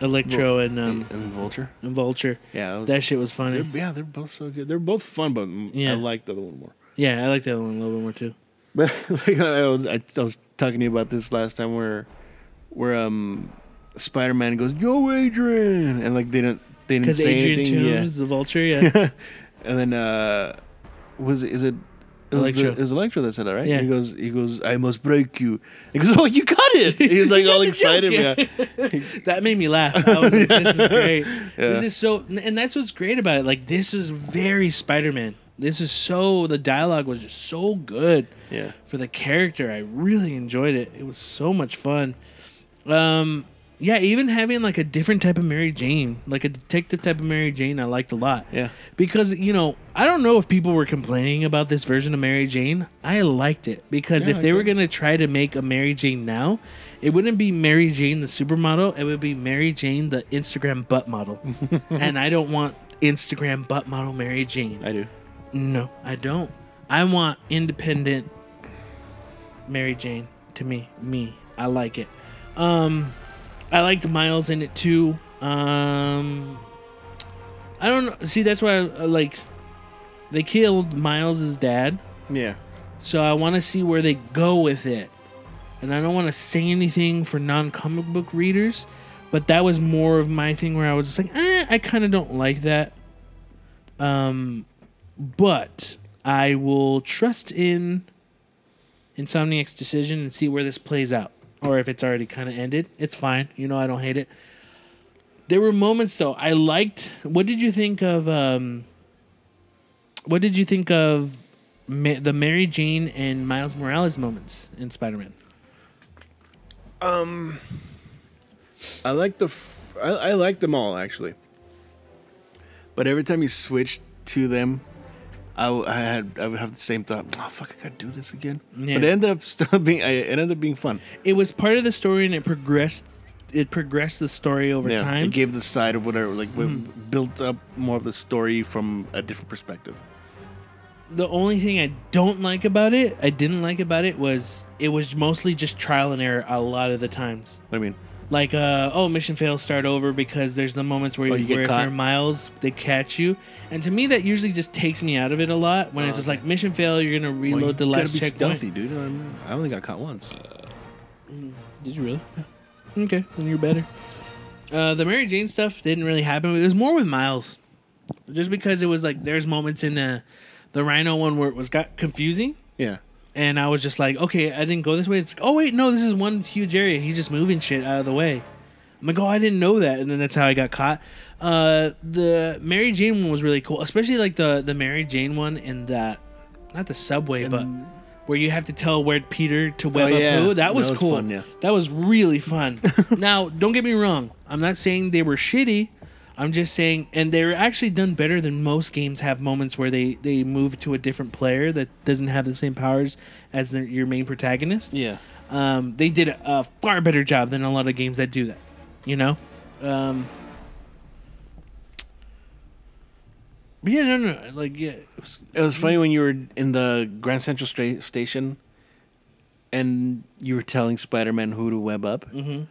Electro and um and Vulture. and Vulture. Yeah, that was. That shit was they're, funny. yeah, they're both so good. They're both fun, but Yeah. I like the other one more. Yeah, I like that one a little bit more too. But like, I was I, I was talking to you about this last time where where um Spider Man goes Yo Adrian and like they didn't they didn't Because say Adrian anything. Toomes, the Vulture, yeah. Yeah. and then uh was it is it it was, Electro. the, it was Electro that said that, right? Yeah. He goes, he goes, I must break you. He goes, Oh, you got it. He was like all excited. Yeah. Yeah. that made me laugh. Like, this is great. Yeah. This is so, and that's what's great about it. Like this was very Spider Man. This is so the dialogue was just so good Yeah. for the character. I really enjoyed it. It was so much fun. Um, yeah, even having like a different type of Mary Jane, like a detective type of Mary Jane, I liked a lot. Yeah. Because you know, I don't know if people were complaining about this version of Mary Jane. I liked it because Yeah, if I they were gonna try to make a Mary Jane now, it wouldn't be Mary Jane the supermodel. It would be Mary Jane the Instagram butt model, and I don't want Instagram butt model Mary Jane. I do. No, I don't. I want independent Mary Jane to me. Me. I like it. Um I liked Miles in it too. Um I don't know. See, that's why I, I like they killed Miles's dad, Yeah. so I want to see where they go with it. And I don't want to say anything for non-comic book readers, but that was more of my thing where I was just like, eh, I kind of don't like that. Um, but I will trust in Insomniac's decision and see where this plays out, or if it's already kind of ended. It's fine. You know, I don't hate it. There were moments though. I liked. What did you think of? Um, what did you think of Ma- the Mary Jane and Miles Morales moments in Spider-Man? Um, I like the f- I, I like them all actually, but every time you switch to them, I, I had I would have the same thought. Oh fuck, I gotta do this again. Yeah. But it ended up still being I- it ended up being fun. It was part of the story, and it progressed. It progressed the story over yeah, time. it gave the side of whatever like w Mhm. built up more of the story from a different perspective. the only thing I don't like about it, I didn't like about it, was it was mostly just trial and error a lot of the times. What I mean, Like, uh, oh, mission fail, start over because there's the moments where, Oh, you where if caught? you're miles, they catch you. And to me, that usually just takes me out of it a lot when Oh, it's just okay. like mission fail, you're gonna reload Well, you reload the last be checkpoint. stealthy, dude. I only got caught once. Did you really? Okay, then you're better. Uh, the Mary Jane stuff didn't really happen. It was more with Miles, just because it was like there's moments in the the Rhino one where it was got confusing. Yeah, and I was just like, okay, I didn't go this way. It's like, oh wait, no, this is one huge area. He's just moving shit out of the way. I'm like, oh, I didn't know that, and then that's how I got caught. Uh, the Mary Jane one was really cool, especially like the the Mary Jane one in that, not the subway, but where you have to tell where Peter to web Oh, up yeah. who. That was That was cool. fun, yeah. That was really fun. now, don't get me wrong. I'm not saying they were shitty. I'm just saying, and they're actually done better than most games have moments where they they move to a different player that doesn't have the same powers as their, your main protagonist. yeah. Um, they did a, far better job than a lot of games that do that. You know. Um, but yeah, no, no, like yeah, it was, It was funny when you were in the Grand Central Station, and you were telling Spider Man who to web up. mhm.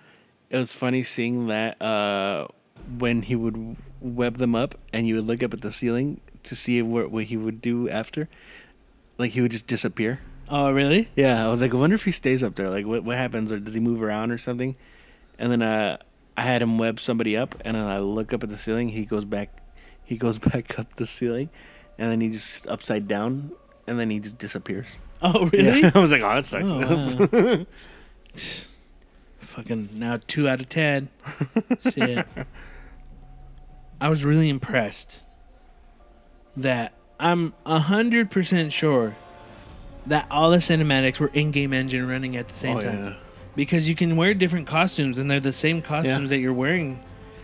It was funny seeing that uh, when he would web them up, and you would look up at the ceiling to see what what he would do after. Like he would just disappear. Oh, really? Yeah, I was like, I wonder if he stays up there. Like, what what happens, or does he move around or something? And then uh, I had him web somebody up, and then I look up at the ceiling. He goes back, he goes back up the ceiling, and then he just upside down, and then he just disappears. Oh, really? Yeah. I was like, oh, that sucks. Oh, wow. Fucking now two out of ten. Shit. I was really impressed that I'm a hundred percent sure that all the cinematics were in-game engine running at the same Oh, time yeah. because you can wear different costumes and they're the same costumes that you're wearing.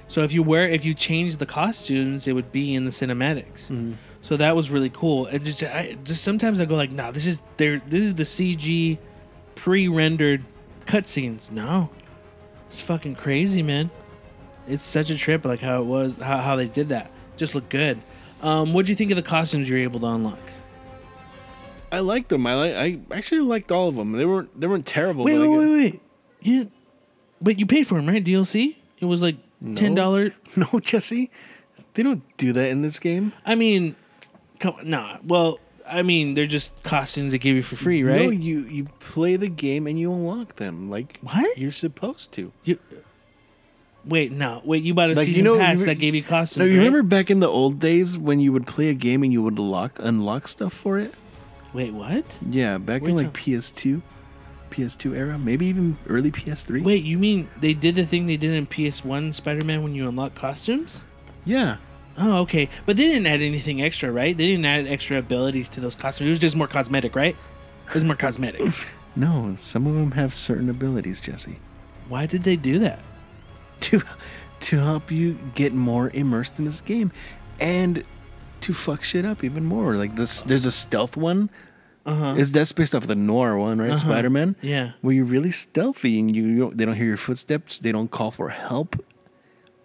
So if you wear if you change the costumes, it would be in the cinematics. Mm-hmm. So that was really cool. And just I just sometimes I go like, nah, this is there. This is the CG pre-rendered cutscenes. No, it's fucking crazy, man. It's such a trip, like how it was, how, how they did that. Just looked good. Um, what do you think of the costumes you were able to unlock? I liked them. I like. I actually liked all of them. They weren't. They weren't terrible. Wait, wait, wait, wait. You, but you paid for them, right? DLC. It was like ten dollars. No, Jesse. They don't do that in this game. I mean, come nah. Well, I mean, they're just costumes they give you for free, right? No, you you play the game and you unlock them like What? you're supposed to. You, wait, no, wait. You bought a Like, you season know- pass you- that gave you costumes. No, you right? remember back in the old days when you would play a game and you would lock unlock stuff for it? Wait, what? Yeah, back in like till- PS2, PS2 era, maybe even early PS3. Wait, you mean they did the thing they did in PS1 Spider-Man when you unlock costumes? Yeah. Oh, okay. But they didn't add anything extra, right? They didn't add extra abilities to those costumes. It was just more cosmetic, right? It was more cosmetic. No, some of them have certain abilities, Jesse. Why did they do that? To to help you get more immersed in this game and to fuck shit up even more. Like this there's a stealth one. Uh-huh. Is that's based off the noir one, right? Uh-huh. Spider-Man. Yeah. where you're really stealthy and you, you don't, they don't hear your footsteps. They don't call for help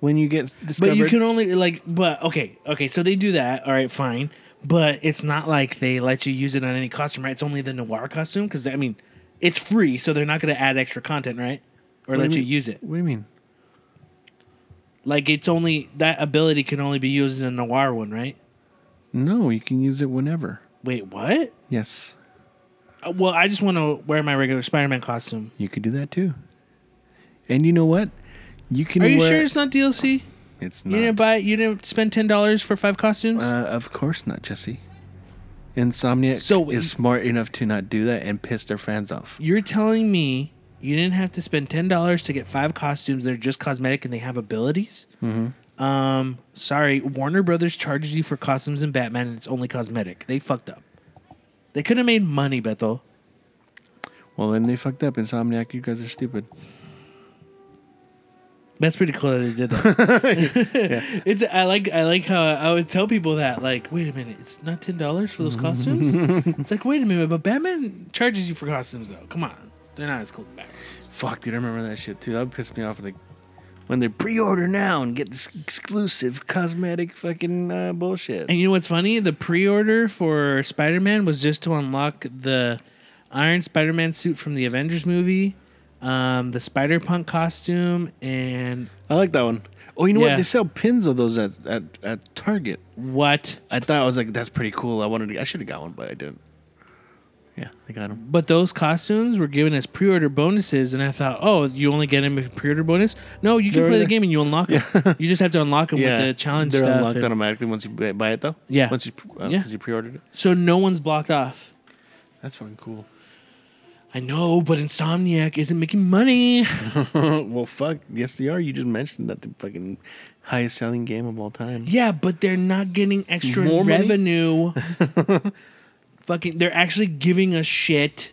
when you get discovered. But you can only like but okay, okay, so they do that. All right, fine. But it's not like they let you use it on any costume, right? It's only the noir costume cuz I mean, it's free, so they're not going to add extra content, right? Or What let you you use it. What do you mean? Like it's only that ability can only be used in a noir one, right? No, you can use it whenever. Wait, what? Yes, Uh, Well, I just want to wear my regular Spider-Man costume. you could do that too. And you know what? You can. Are you wear, sure it's not DLC? It's not You didn't buy. You didn't spend ten dollars for five costumes. uh, of course not, Jesse. Insomniac So- is smart enough to not do that and piss their fans off. You're telling me you didn't have to spend ten dollars to get five costumes that are just cosmetic and they have abilities? Mm-hmm. Um, sorry, Warner Brothers charges you for costumes in Batman and it's only cosmetic. They fucked up. They could have made money, Beto. Well, then they fucked up. Insomniac, you guys are stupid. That's pretty cool that they did that. It's I like I like how I always tell people that like wait a minute it's not ten dollars for those costumes. it's like wait a minute but Batman charges you for costumes though. Come on, they're not as cool as Batman. Fuck, dude, I remember that shit too. That pissed me off. Like when they pre-order now and get this exclusive cosmetic fucking uh, bullshit. And you know what's funny? The pre-order for Spider-Man was just to unlock the Iron Spider-Man suit from the Avengers movie, um, the Spider-Punk costume, and I like that one. Oh, you know Yeah. what? They sell pins of those at, at, at Target. what? I thought I was like, that's pretty cool. I wanted to. I should have got one, but I didn't. Yeah, they got them. But those costumes were given as pre-order bonuses, and I thought, oh, you only get them if you pre-order bonus. No, you can They're play the game and you unlock them. you just have to unlock them Yeah, with the challenge They're stuff. unlocked and- automatically once you buy buy it, though. Yeah. Once you uh, Yeah. because you pre-ordered it. so no one's blocked off. That's fucking cool. I know, but Insomniac isn't making money. well, fuck. Yes, they are. You just mentioned that the fucking highest selling game of all time. Yeah, but they're not getting extra More money? revenue. Fucking, they're actually giving us shit.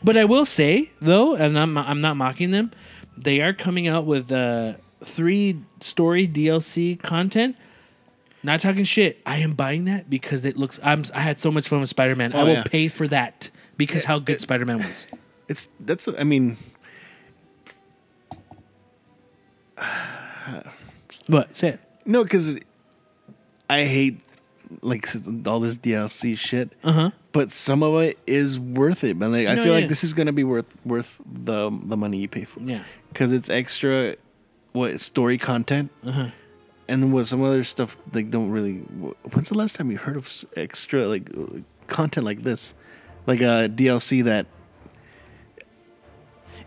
But I will say though, and I'm I'm not mocking them, they are coming out with uh, three story DLC content. Not talking shit. I am buying that because it looks. I'm. I had so much fun with Spider Man. I Oh, will yeah. pay for that because how good Spider Man was. It's that's. I mean, What? Say it. no, because I hate like all this DLC shit. Uh huh. But some of it is worth it, man. Like I feel yeah. like this is gonna be worth worth the the money you pay for. Yeah. because it's extra what story content Uh-huh. and what some other stuff like don't really when's the last time you heard of extra like uh, content like this like a dlc that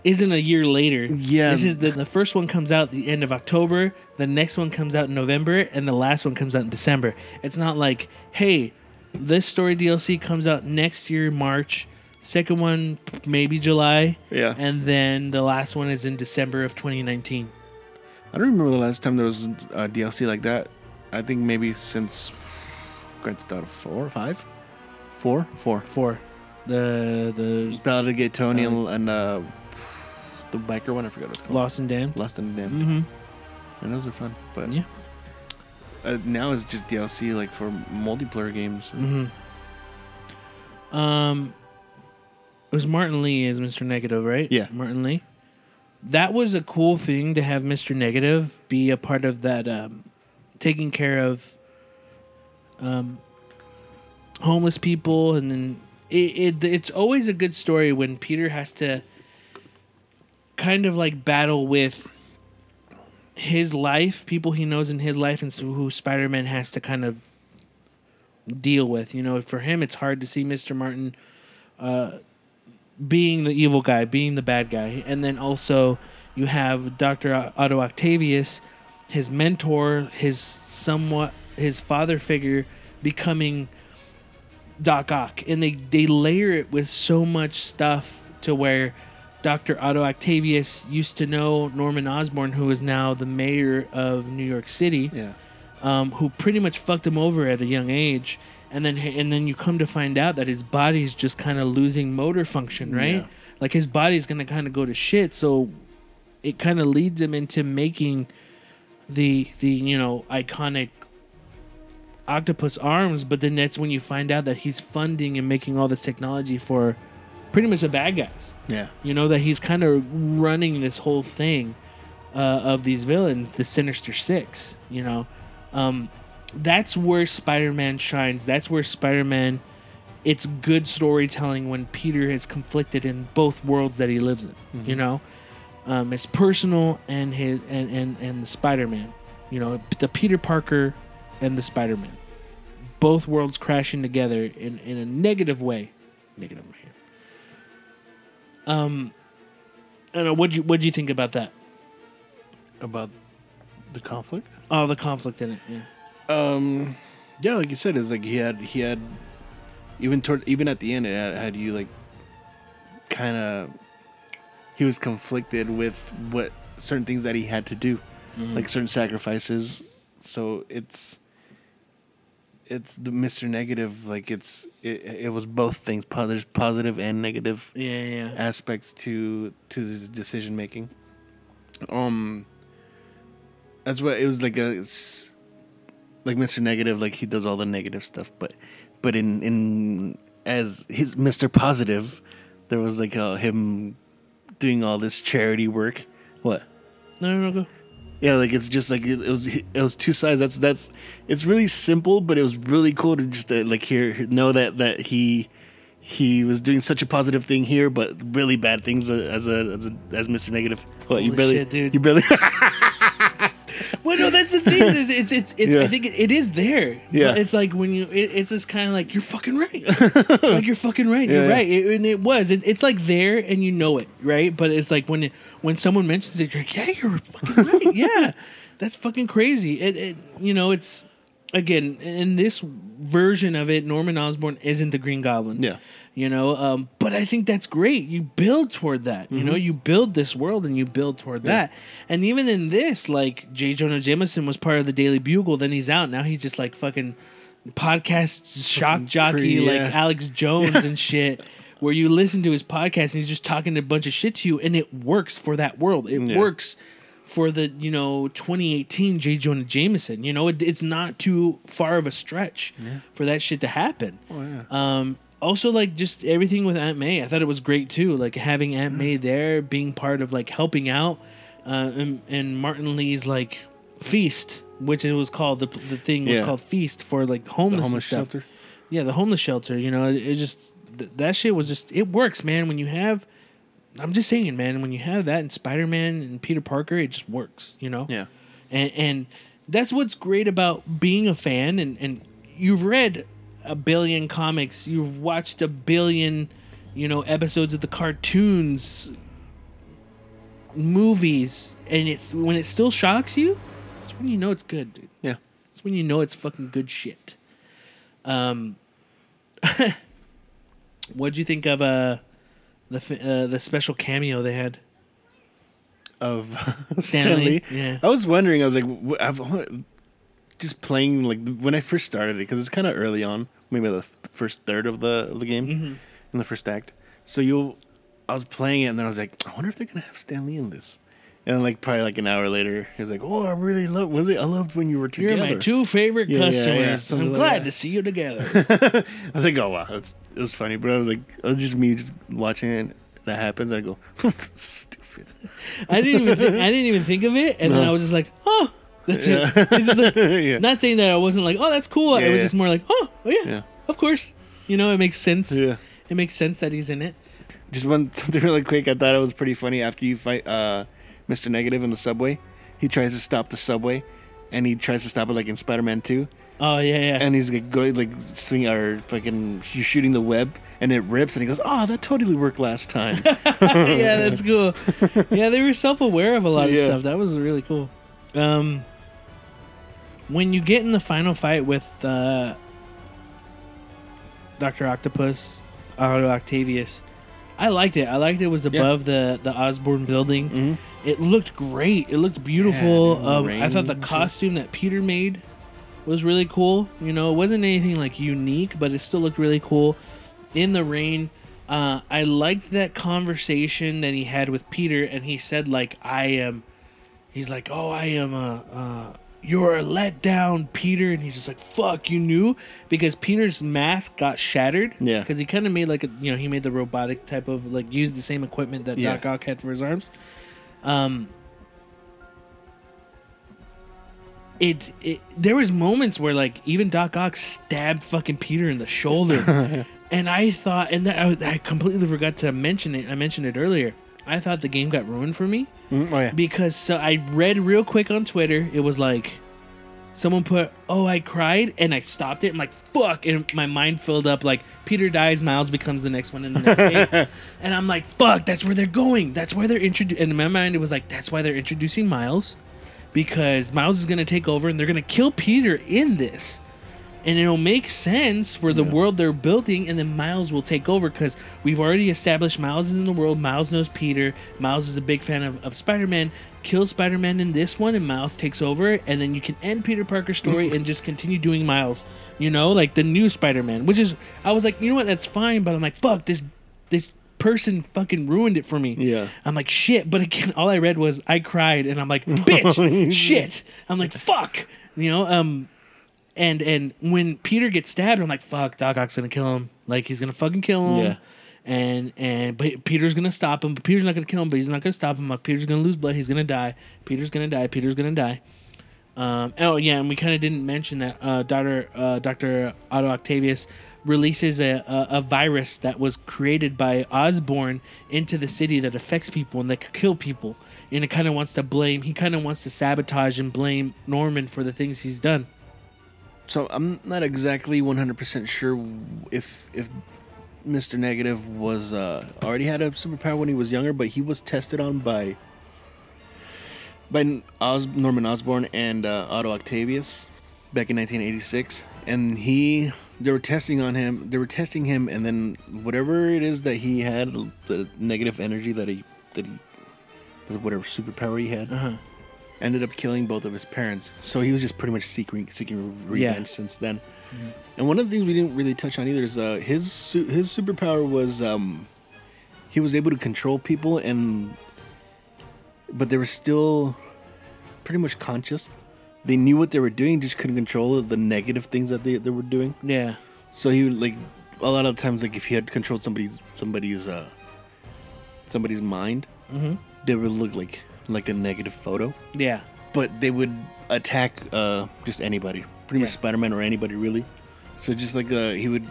isn't a year later. Yeah. This is the, the first one comes out the end of October, the next one comes out in November, and the last one comes out in December. It's not like, hey, this story DLC comes out next year, March. Second one, maybe July. Yeah. And then the last one is in December of 2019. i don't remember the last time there was a dlc like that I think maybe since Grand Theft Auto four, five, four, four. Four. The the Ballad of Gay Tony and, and uh, the biker one. I forgot what it's called. Lost and Damned. Lost and Damned. Mm-hmm. And those are fun. But Yeah. uh, now it's just DLC like for multiplayer games. Mm-hmm. Um, it was Martin Lee as Mr. Negative, right? Yeah. Martin Lee. That was a cool thing to have Mr. Negative be a part of that, um, taking care of um, homeless people, and then it, it it's always a good story when Peter has to kind of like battle with his life, people he knows in his life, and so who Spider Man has to kind of deal with. You know, for him, it's hard to see Mr. Martin uh, being the evil guy, being the bad guy, and then also you have Doctor Otto Octavius, his mentor, his somewhat his father figure, becoming Doc Ock, and they they layer it with so much stuff to where. Dr. Otto Octavius used to know Norman Osborn, who is now the mayor of New York City Yeah. um, who pretty much fucked him over at a young age, and then and then you come to find out that his body's just kind of losing motor function, right? Yeah. Like his body's gonna kind of go to shit, so it kind of leads him into making the the you know iconic octopus arms, but then that's when you find out that he's funding and making all this technology for pretty much the bad guys. Yeah. you know that he's kind of running this whole thing uh, of these villains the sinister six you know? Um, that's where spider-man shines. That's where spider-man it's good storytelling when peter is conflicted in both worlds that he lives in you know? Um, his personal and his and, and and the spider-man you know? The peter parker and the spider-man. Both worlds crashing together in, in a negative way. Negative way um, I don't know. What'd you what do you think about that? About the conflict. Oh, the conflict in it. Yeah. Um, yeah, like you said, it's like he had he had even toward even at the end, it had, had you like kind of he was conflicted with what certain things that he had to do, like certain sacrifices. So it's it's the Mister Negative. Like it's it, it was both things. There's positive and negative Yeah, yeah. aspects to to his decision making. Um, that's what it was like a like Mr. Negative, like he does all the negative stuff, but but in in as his Mr. Positive, there was like uh, him doing all this charity work. What? No, no, no, go. Yeah, like it's just like it, it was it was two sides. That's that's it's really simple, but it was really cool to just uh, like hear know that that he he was doing such a positive thing here, but really bad things uh, as a as a as Mr. Negative. What you Holy barely shit, dude. you barely Well, no, that's the thing. It's it's it's. it's Yeah. I think it, it is there. Yeah. But it's like when you. It, it's just kind of like you're fucking right. like you're fucking right. Yeah, you're yeah. right. It, and it was. It, it's like there, and you know it, right? But it's like when it, when someone mentions it, you're like, yeah, you're fucking right. yeah, that's fucking crazy. It, it. You know, it's again in this version of it. Norman Osborn isn't the Green Goblin. Yeah. You know um, but i think that's great. You build toward that you know you build this world and you build toward Mm-hmm. Yeah. that. And even in this like j. Jonah jameson was part of the daily bugle then he's out. Now he's just like fucking podcast shock Fucking jockey free, like alex jones and shit where you listen to his podcast and he's just talking a bunch of shit to you and it works for that world. It Yeah. works for the you know 2018 j. Jonah jameson you know? It, it's not too far of a stretch for that shit to happen. Oh yeah. um, also, like just everything with Aunt May, I thought it was great too. Like having Aunt May there, being part of like helping out, uh, and, and Martin Lee's like feast, which it was called the the thing was Yeah. called feast for like the homeless, and homeless stuff. shelter. Yeah, the homeless shelter. You know, it, it just th- that shit was just it works, man. When you have, I'm just saying, man, when you have that in Spider Man and Peter Parker, it just works. You know Yeah. and and that's what's great about being a fan and and you've read a billion comics you've watched a billion you know episodes of the cartoons movies and it's when it still shocks you that's when you know it's good dude Yeah. that's when you know it's fucking good shit um what'd you think of uh the uh, the special cameo they had Of Stan Lee, Stanley. yeah. I was wondering. I was like, I've, just playing like when I first started it because it's kind of early on, maybe the f- first third of the of the game Mm-hmm. in the first act. So you, I was playing it and then I was like, I wonder if they're gonna have Stan Lee in this. And then like probably like an hour later, he was like, "Oh, I really love. Was it? I loved when you were together. You're my two favorite Yeah, yeah, customers. yeah, something I'm like glad that. to see you together. I was like, "Oh wow, that's it was funny." But I was like, it was just me just watching it. That happens. I go, "Stupid." I didn't even think, I didn't even think of it, and then I was just like, oh, that's Yeah. it. It's just like, yeah. not saying that I wasn't like, oh, that's cool. Yeah, it was just more like, oh, oh yeah, of course. You know, it makes sense. Yeah. It makes sense that he's in it. Just one something really quick. I thought it was pretty funny after you fight uh, Mr. Negative in the subway. He tries to stop the subway, and he tries to stop it like in Spider-Man Two. Oh yeah, yeah. And he's like going like swing or fucking shooting the web, and it rips, and he goes, "Oh, that totally worked last time." yeah, that's cool. Yeah, they were self-aware of a lot of Yeah. stuff. That was really cool. Um, when you get in the final fight with uh, Doctor Octopus, Otto Octavius, I liked it. I liked it was Yeah. above the the Osborn building. Mhm. It looked great. It looked beautiful. Yeah, um, I thought the costume that Peter made was really cool. You know, it wasn't anything like unique, but it still looked really cool. In the rain, uh, I liked that conversation that he had with Peter, and he said like, "I am." He's like, "Oh, I am a." Uh, you're a letdown, Peter, and he's just like, "Fuck, you knew," because Peter's mask got shattered. Yeah. because he kind of made like a, you know, he made the robotic type of like used the same equipment that Yeah. Doc Ock had for his arms. Um, it, it there was moments where like even Doc Ock stabbed fucking Peter in the shoulder, and I thought, and that, I, I completely forgot to mention it. I mentioned it earlier. I thought the game got ruined for me Mm, oh yeah. because so I read real quick on Twitter. It was like someone put, "Oh, I cried," and I stopped it. I'm like, "Fuck!" And my mind filled up like Peter dies, Miles becomes the next one in the next game, and I'm like, "Fuck!" That's where they're going. That's why they're introducing. And in my mind, it was like, "That's why they're introducing Miles." Because Miles is gonna take over and they're gonna kill Peter in this. And it'll make sense for the Yeah. world they're building, and then Miles will take over because we've already established Miles is in the world. Miles knows Peter. Miles is a big fan of, of Spider Man. Kill Spider Man in this one, and Miles takes over, and then you can end Peter Parker's story and just continue doing Miles. You know, like the new Spider Man, which is I was like, you know what, that's fine, but I'm like, fuck this, this person fucking ruined it for me. Yeah. I'm like, shit. But again, all I read was I cried, and I'm like, bitch, shit. I'm like, fuck. You know, um, and and when Peter gets stabbed, I'm like, fuck, Doc Ock's gonna kill him. Like he's gonna fucking kill him. Yeah. And and but Peter's gonna stop him. But Peter's not gonna kill him. But he's not gonna stop him. Like Peter's gonna lose blood. He's gonna die. Peter's gonna die. Peter's gonna die. Um, oh yeah, and we kind of didn't mention that uh, Doctor uh, Doctor Otto Octavius releases a, a a virus that was created by Osborn into the city that affects people and that could kill people. And it kind of wants to blame. He kind of wants to sabotage and blame Norman for the things he's done. So I'm not exactly 100% sure if if Mr. Negative was uh, already had a superpower when he was younger, but he was tested on by by Os- Norman Osborn and uh, Otto Octavius back in 1986, and he they were testing on him. They were testing him, and then whatever it is that he had, the negative energy that he that he whatever superpower he had, Uh-huh. Ended up killing both of his parents. So he was just pretty much seeking seeking revenge Yeah. Mm-hmm. since then. And one of the things we didn't really touch on either is uh, his su- his superpower was um, he was able to control people and but they were still pretty much conscious. They knew what they were doing, just couldn't control the negative things that they, they were doing. Yeah. So he would, like a lot of times like if he had controlled somebody's somebody's uh somebody's mind, Mm-hmm. they would look like like a negative photo Yeah. but they would attack uh, just anybody, pretty much Yeah. Spider-Man or anybody really. So just like uh, he would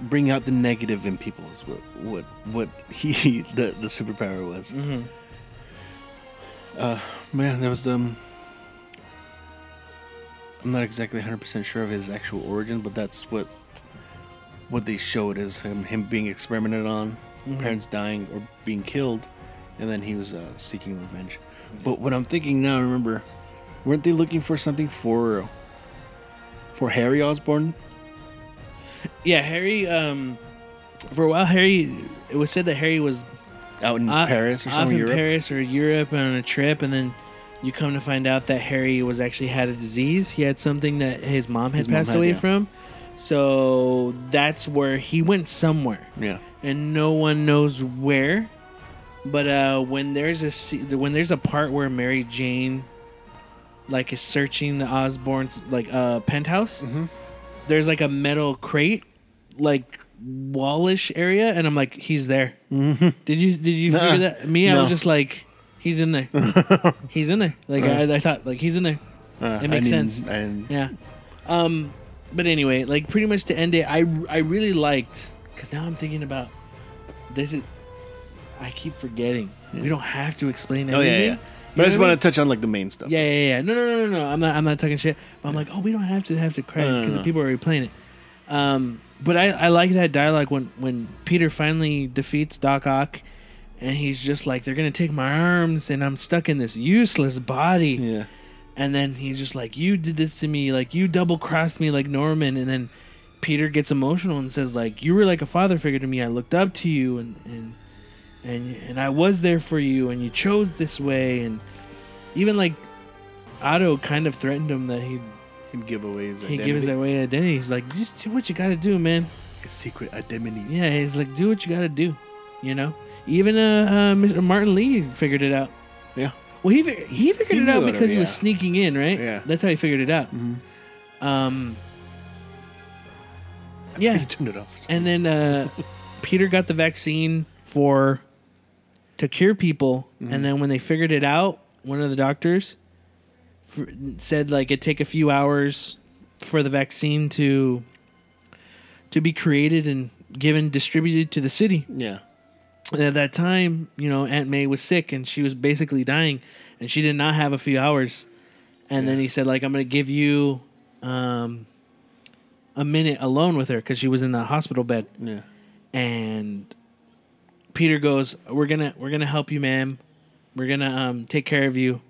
bring out the negative in people is what what what he the the superpower was. Mm-hmm. Uh, man, that was um. I'm not exactly 100% sure of his actual origin, but that's what what they showed as him him being experimented on, Mhm. parents dying or being killed, and then he was uh, seeking revenge. But what I'm thinking now, remember, weren't they looking for something for for Harry Osborn? Yeah, Harry. Um, for a while, Harry. It was said that Harry was Out in Paris or somewhere Europe? Paris or Europe on a trip, and then You come to find out that Harry was actually had a disease. He had something that his mom had His mom passed had, away yeah. from. So that's where he went somewhere, Yeah. And no one knows where. But uh, when there's a when there's a part where Mary Jane, like, is searching the Osborn's like uh, penthouse, Mhm. there's like a metal crate, like wallish area, and I'm like, he's there. Did you did you Nuh-uh. figure that? Me, I was just like, he's in there. he's in there. Like I, I thought, like he's in there. Uh, It makes sense. Yeah. Um, but anyway, like pretty much to end it, I I really liked because now I'm thinking about this is. I keep forgetting. We don't have to explain Oh everything. yeah, yeah. But I just want to touch on like the main stuff. Yeah, yeah, yeah. No, no, no, no, no. I'm not. I'm not talking shit. But I'm like, oh, we don't have to have to credit No, no, because no. people are already playing it. Um, but I, I like that dialogue when when Peter finally defeats Doc Ock, and he's just like, they're gonna take my arms, and I'm stuck in this useless body. Yeah. And then he's just like, you did this to me, like you double crossed me, like Norman. And then Peter gets emotional and says, like, you were like a father figure to me. I looked up to you, and and and and I was there for you, and you chose this way, and even like Otto kind of threatened him that he'd He'd give away his he identity. gives away identity. He's like, just do what you gotta do, man. his secret identity. Yeah, he's like, do what you gotta do, you know. Even uh, uh Mr. Martin Lee figured it out. Yeah. Well, he he figured He it out because he was sneaking in, right? Yeah. That's how he figured it out. Mhm. Um. He Yeah, turned it off. and then uh, Peter got the vaccine for to cure people, Mm-hmm. and then when they figured it out, one of the doctors f- said like it take a few hours for the vaccine to to be created and given distributed to the city. yeah. And at that time, you know, Aunt May was sick and she was basically dying, and she did not have a few hours. And then he said, like, I'm gonna give you um, a minute alone with her because she was in the hospital bed. Yeah. And Peter goes, "We're gonna we're gonna help you, ma'am. We're gonna um, take care of you."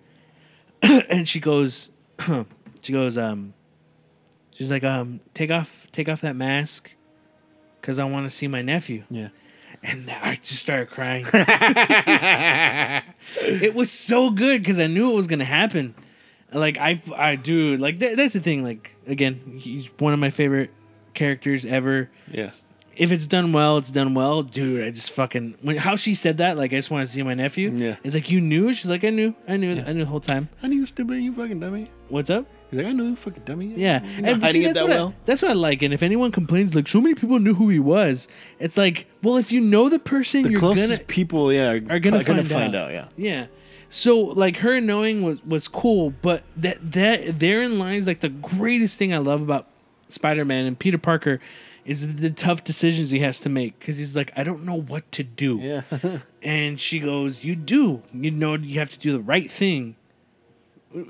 and she goes, she goes, um, she's like, um, take off take off that mask, cause I want to see my nephew. Yeah. And I just started crying. it was so good because I knew it was gonna happen. Like I, I, dude, like that, that's the thing. Like again, he's one of my favorite characters ever. Yeah. If it's done well, it's done well, dude. I just fucking when how she said that, like I just want to see my nephew. Yeah. it's like you knew. She's like I knew, I knew, Yeah. I knew the whole time. I knew you stupid, you fucking dummy. What's up? He's like, I knew you fucking dummy. Yeah, not and hiding see, it that what I- well. that's what I like. And if anyone complains, like so many people knew who he was, it's like, well, if you know the person, The you're closest gonna people, yeah, are, are gonna find, find out. out. Yeah. Yeah. So like her knowing was was cool, but that that therein lies like the greatest thing I love about Spider-Man and Peter Parker is the tough decisions he has to make cuz he's like I don't know what to do. Yeah. And she goes, "You do. You know you have to do the right thing."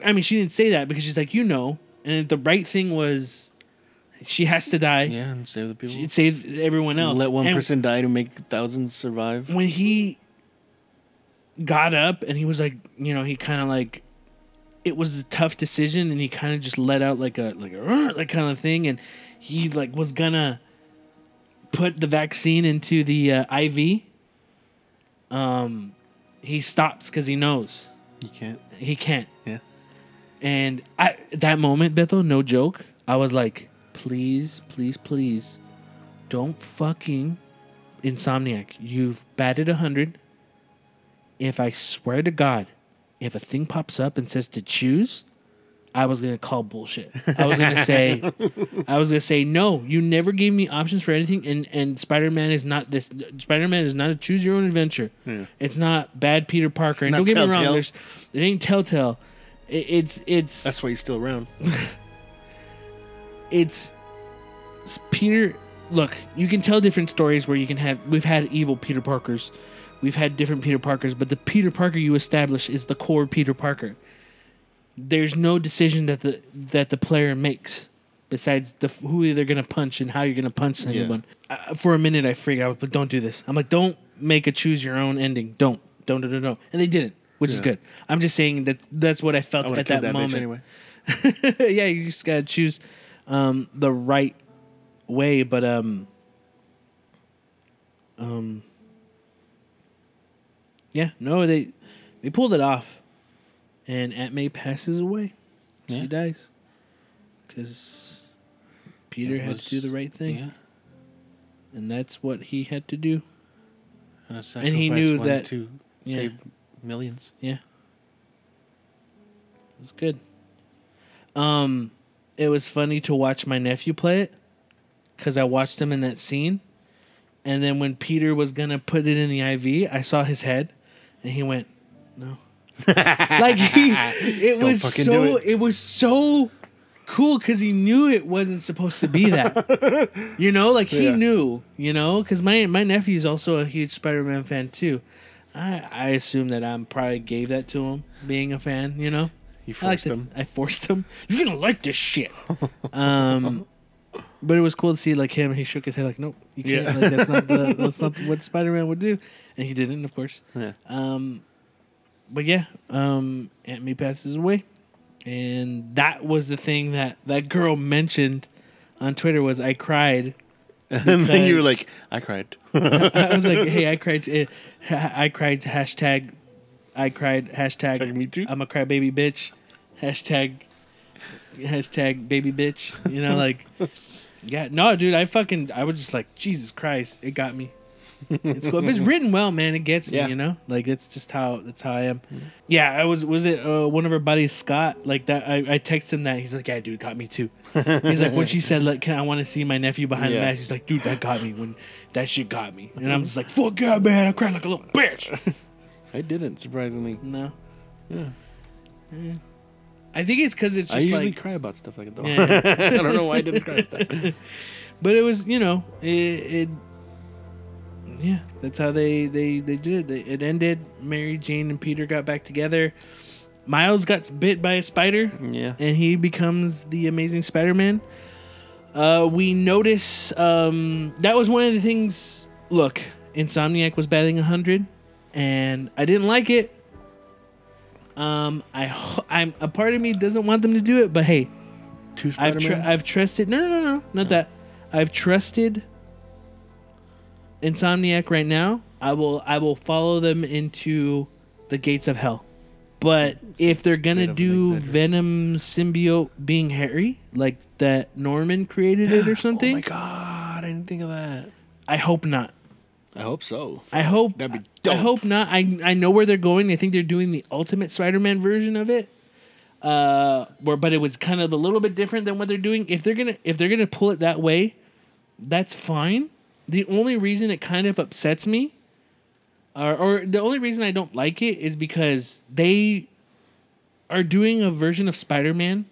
I mean, she didn't say that because she's like, "You know." And the right thing was she has to die. yeah, and save the people. She'd save everyone else. Let one And- person die to make thousands survive. when he got up and he was like, you know, he kind of like, it was a tough decision, and he kind of just let out like a like a like kind of thing, and he like was gonna put the vaccine into the uh, IV. Um, he stops because he knows he can't. he can't. Yeah. And I that moment, Bethel, no joke, I was like, please, please, please, don't fucking insomniac. You've batted a hundred. If I swear to God, if a thing pops up and says to choose, I was gonna call bullshit. I was gonna say, I was gonna say no. You never gave me options for anything, and and Spider Man is not this. Spider Man is not a choose your own adventure. Yeah. Hmm. It's not bad Peter Parker. And Not don't get me wrong, there's it ain't Telltale. It, it's it's That's why he's still around. it's s- Peter. Look, you can tell different stories where you can have. We've had evil Peter Parkers, we've had different Peter Parkers, but the Peter Parker you establish is the core Peter Parker. There's no decision that the that the player makes besides the who they're gonna punch and how you're gonna punch Yeah. anyone. Uh, for a minute, I freaked out, but don't do this. I'm like, don't make a choose your own ending. Don't, don't, don't, don't, don't. And they didn't, which is good. I'm just saying that that's what I felt I at that, that, moment. anyway. yeah, you just gotta choose um, the right way. But um, um, yeah, no, they they pulled it off. and Aunt May passes away. Yeah. She dies because Peter It had to do the right thing, Yeah. and that's what he had to do. And, And he knew that- to yeah. save millions. Yeah. It was good. Um it was funny to watch my nephew play it cuz I watched him in that scene. And then when Peter was going to put it in the IV, I saw his head and he went, "No." like he it Don't was so it. it. was so cool cuz he knew it wasn't supposed to be that. you know, like he Yeah. knew, you know, cuz my my nephew's also a huge Spider-Man fan too. I I assume that I'm probably gave that to him being a fan, you know. You I like forced to- him. I forced him. You're gonna like this shit. um, but it was cool to see like him. He shook his head like, "Nope, you can't. Yeah. Like, that's not the, that's not what Spider Man would do," and he didn't, of course. Yeah. Um, but yeah, um, Aunt May passes away, and that was the thing that that girl mentioned on Twitter was I cried. And then you were like, I cried. I was like, "Hey, I cried. eh, I cried." Hashtag. I cried. Hashtag. Tag me too. I'm a crybaby bitch. Hashtag. Hashtag baby bitch. You know, like. Yeah, no, dude. I fucking. I was just like, Jesus Christ, it got me. It's cool. if it's written well, man, it gets me. You know, like it's just how that's how I am. Mm-hmm. Yeah, I was. Was it uh, one of our buddies, Scott? Like that. I, I texted him that. He's like, Yeah, dude, got me too. He's like, when she said, "Like, can I want to see my nephew behind the mask?" He's like, "Dude, that got me. When that shit got me." And I'm mm-hmm. just like, "Fuck yeah, man! I cried like a little bitch." I didn't, surprisingly. No, Yeah. Eh. I think it's because it's just I usually like, cry about stuff like that. Yeah. I don't know why I didn't cry. but it was you know it, it yeah that's how they they they did it. It ended. Mary Jane and Peter got back together. Miles got bit by a spider. Yeah. and he becomes the amazing spider-man uh, we notice um, that was one of the things look insomniac was batting 100 and i didn't like it um, I, ho- I'm a part of me doesn't want them to do it, but hey, Two I've tr-? I've trusted. No, no, no, no, not that. I've trusted Insomniac right now. I will I will follow them into the gates of hell. But if they're gonna bit of an do exaggeration. Venom symbiote being Harry, like that Norman created it or something, Oh my god, I didn't think of that. I hope not. I hope so. I hope That'd be I hope not. I I know where they're going. I think they're doing the Ultimate Spider-Man version of it. Uh, where but it was kind of a little bit different than what they're doing. If they're gonna if they're gonna pull it that way, that's fine. The only reason it kind of upsets me, or or the only reason I don't like it is because they are doing a version of Spider-Man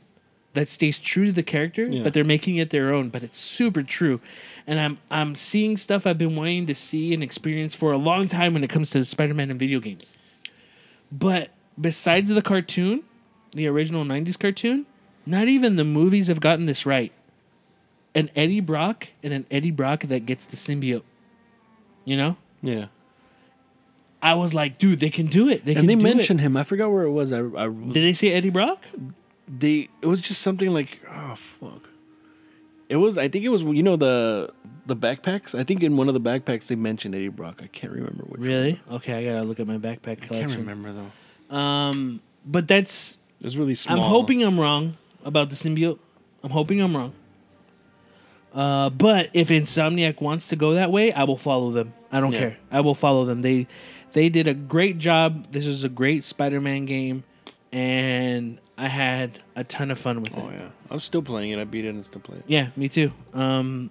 that stays true to the character, Yeah. but they're making it their own. But it's super true, and I'm I'm seeing stuff I've been wanting to see and experience for a long time when it comes to Spider-Man and video games. But besides the cartoon, the original '90s cartoon, not even the movies have gotten this right. An Eddie Brock and an Eddie Brock that gets the symbiote. You know, Yeah. I was like, dude, they can do it. They can And they mentioned It. him. I forgot where it was. I, I Did they say Eddie Brock? they it was just something like oh fuck. It was I think it was you know the the backpacks. I think in one of the backpacks they mentioned Eddie Brock. I can't remember which. Really? Okay, I gotta look at my backpack One. I collection. can't remember though. Um, but that's It was really small. I'm hoping I'm wrong about the symbiote. I'm hoping I'm wrong. Uh, but if Insomniac wants to go that way, I will follow them. I don't Yeah. care. I will follow them. They they did a great job. This is a great Spider-Man game, and I had a ton of fun with it. Oh yeah, I'm still playing it. I beat it and still play it. Yeah, me too. Um,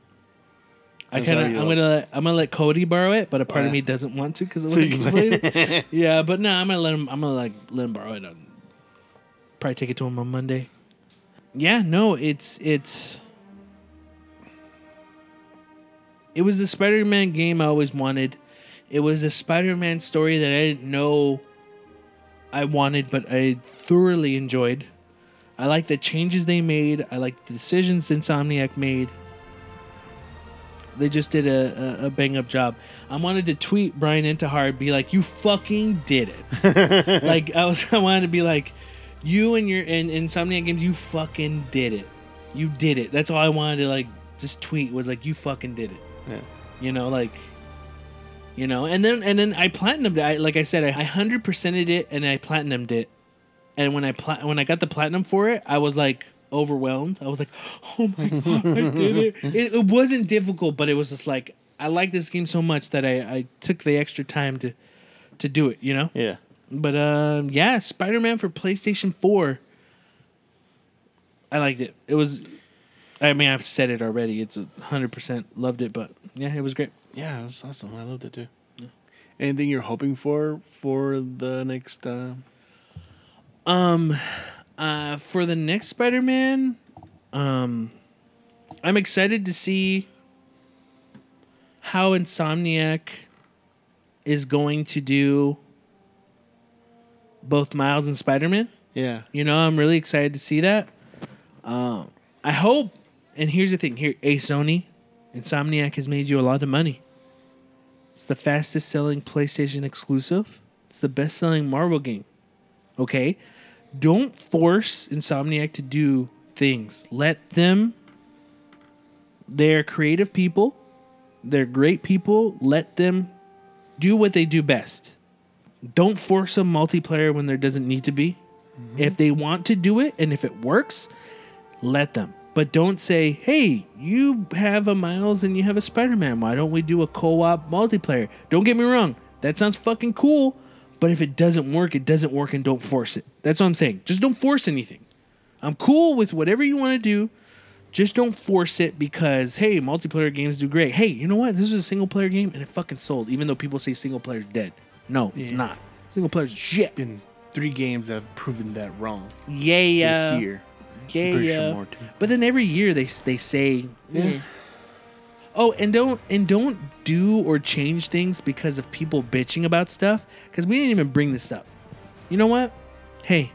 I That's kind of how you I'm gonna let, I'm gonna let Cody borrow it, but a part Oh, of me doesn't want to because So you can play it. yeah, but no, I'm gonna let him. I'm gonna like let him borrow it. On, probably take it to him on Monday. Yeah, no, it's it's. It was the Spider-Man game I always wanted. It was a Spider-Man story that I didn't know I wanted, but I thoroughly enjoyed. I like the changes they made. I like the decisions Insomniac made. They just did a, a, a bang up job. I wanted to tweet Bryan Intihar, be like, "You fucking did it!" like I was, I wanted to be like, "You and your and Insomniac games, you fucking did it. You did it." That's all I wanted to like just tweet was like, "You fucking did it." Yeah. You know, like, you know, and then and then I platinumed it. I, like I said, I hundred percented it and I platinumed it, and when I pla- when I got the platinum for it, I was like overwhelmed. I was like, "Oh my god, I did it. it!" It wasn't difficult, but it was just like I like this game so much that I I took the extra time to to do it. You know. Yeah. But um, yeah, Spider Man for PlayStation Four. I liked it. It was. I mean, I've said it already. It's a hundred percent loved it, but yeah, it was great. Yeah, it was awesome. I loved it too. Anything you're hoping for for the next? Uh, Um, uh, for the next Spider Man, um, I'm excited to see how Insomniac is going to do both Miles and Spider Man. yeah. You know, I'm really excited to see that. Um, I hope. And here's the thing: here, a Sony, Insomniac has made you a lot of money. It's the fastest selling PlayStation exclusive. It's the best selling Marvel game. Okay, don't force Insomniac to do things. Let them. They're creative people. They're great people. Let them do what they do best. Don't force a multiplayer when there doesn't need to be. Mm-hmm. If they want to do it and if it works, let them. But don't say, hey, you have a Miles and you have a Spider Man. Why don't we do a co op multiplayer? Don't get me wrong. That sounds fucking cool. But if it doesn't work, it doesn't work and don't force it. That's what I'm saying. Just don't force anything. I'm cool with whatever you want to do. Just don't force it because, hey, multiplayer games do great. Hey, you know what? This is a single player game and it fucking sold, even though people say single player's dead. No, it's Yeah. not. Single player's shit. Been three games that have proven that wrong Yeah, yeah. this year. Yeah, Pretty yeah. sure more too. But then every year they they say, Yeah. Oh, and don't and don't do or change things because of people bitching about stuff. Because we didn't even bring this up. You know what? Hey,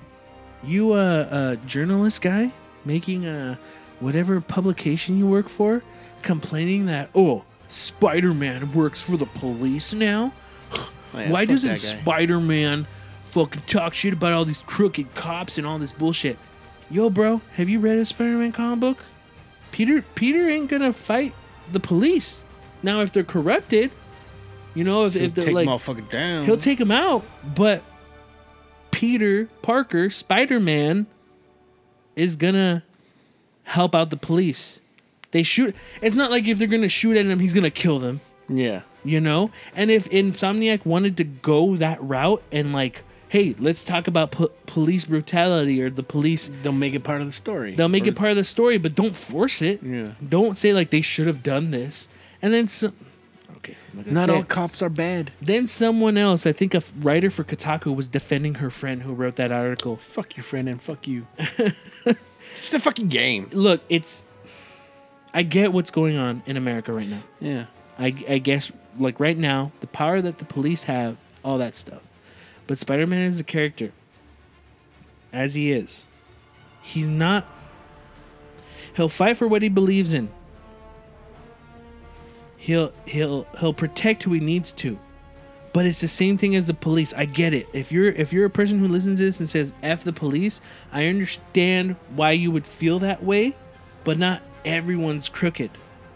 you a, a journalist guy making a whatever publication you work for, complaining that oh Spider Man works for the police now. Oh, yeah, Why doesn't. Spider Man fucking talk shit about all these crooked cops and all this bullshit? Yo, bro, have you read a Spider Man comic book? Peter Peter ain't gonna fight the police. Now, if they're corrupted, you know, if, He'll if they're take like, motherfucker down. he'll take them out. But Peter Parker, Spider Man, is gonna help out the police. They shoot. It's not like if they're gonna shoot at him, he's gonna kill them Yeah. you know and if insomniac wanted to go that route and like hey let's talk about po- police brutality or the police They'll make it part of the story. they'll make Or it part of the story but don't force it Yeah. don't say like they should have done this and then some okay not, all it. cops are bad. then someone else i think a writer for kotaku was defending her friend who wrote that article Fuck your friend and fuck you. it's just a fucking game. look it's i get what's going on in america right now Yeah. I, I guess like right now the power that the police have all that stuff but spider-man is a character. As he is. He's not he'll fight for what he believes in. He'll he'll he'll protect who he needs to. But it's the same thing as the police. I get it. If you're if you're a person who listens to this and says f the police i understand why you would feel that way but not everyone's crooked.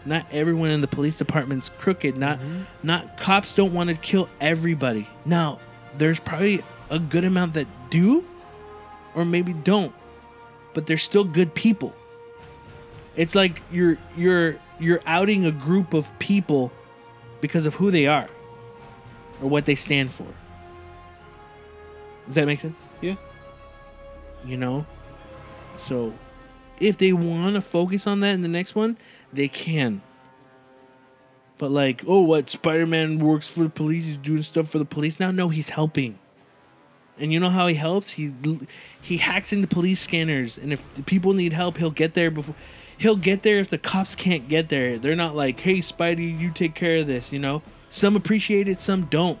Not everyone in the police department's crooked. Not mm-hmm. not cops don't want to kill everybody. Now there's probably a good amount that do or maybe don't but they're still good people. It's like you're you're you're outing a group of people because of who they are or what they stand for. Does that make sense? Yeah. you know? So if they want to focus on that in the next one they can but like oh what spider-man works for the police he's doing stuff for the police now? No he's helping. And you know how he helps? He he hacks into police scanners and if people need help he'll get there before he'll get there if the cops can't get there. They're not like hey spidey you take care of this you know? Some appreciate it some don't.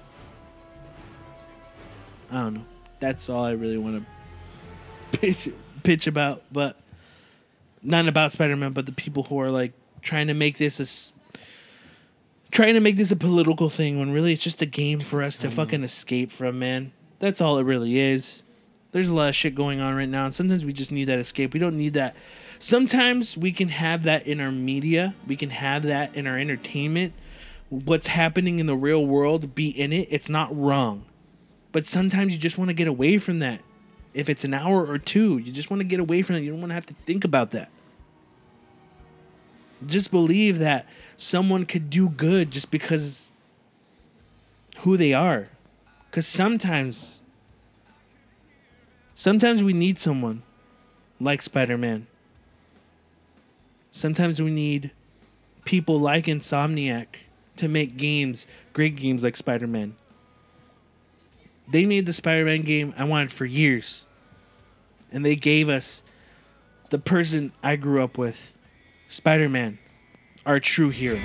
I don't know. That's all i really want to pitch pitch about but not about spider-man but the people who are like trying to make this a trying to make this a political thing when really it's just a game for us to mm-hmm. fucking escape from man. That's all it really is. There's a lot of shit going on right now and sometimes we just need that escape. We don't need that. Sometimes we can have that in our media. We can have that in our entertainment. What's happening in the real world be in it. It's not wrong. But sometimes you just want to get away from that. If it's an hour or two, you just want to get away from it. You don't want to have to think about that. Just believe that someone could do good just because who they are. Because sometimes, sometimes we need someone like Spider Man. Sometimes we need people like Insomniac to make games, great games like Spider Man. They made the Spider Man game I wanted for years. And they gave us the person I grew up with, Spider Man, our true hero.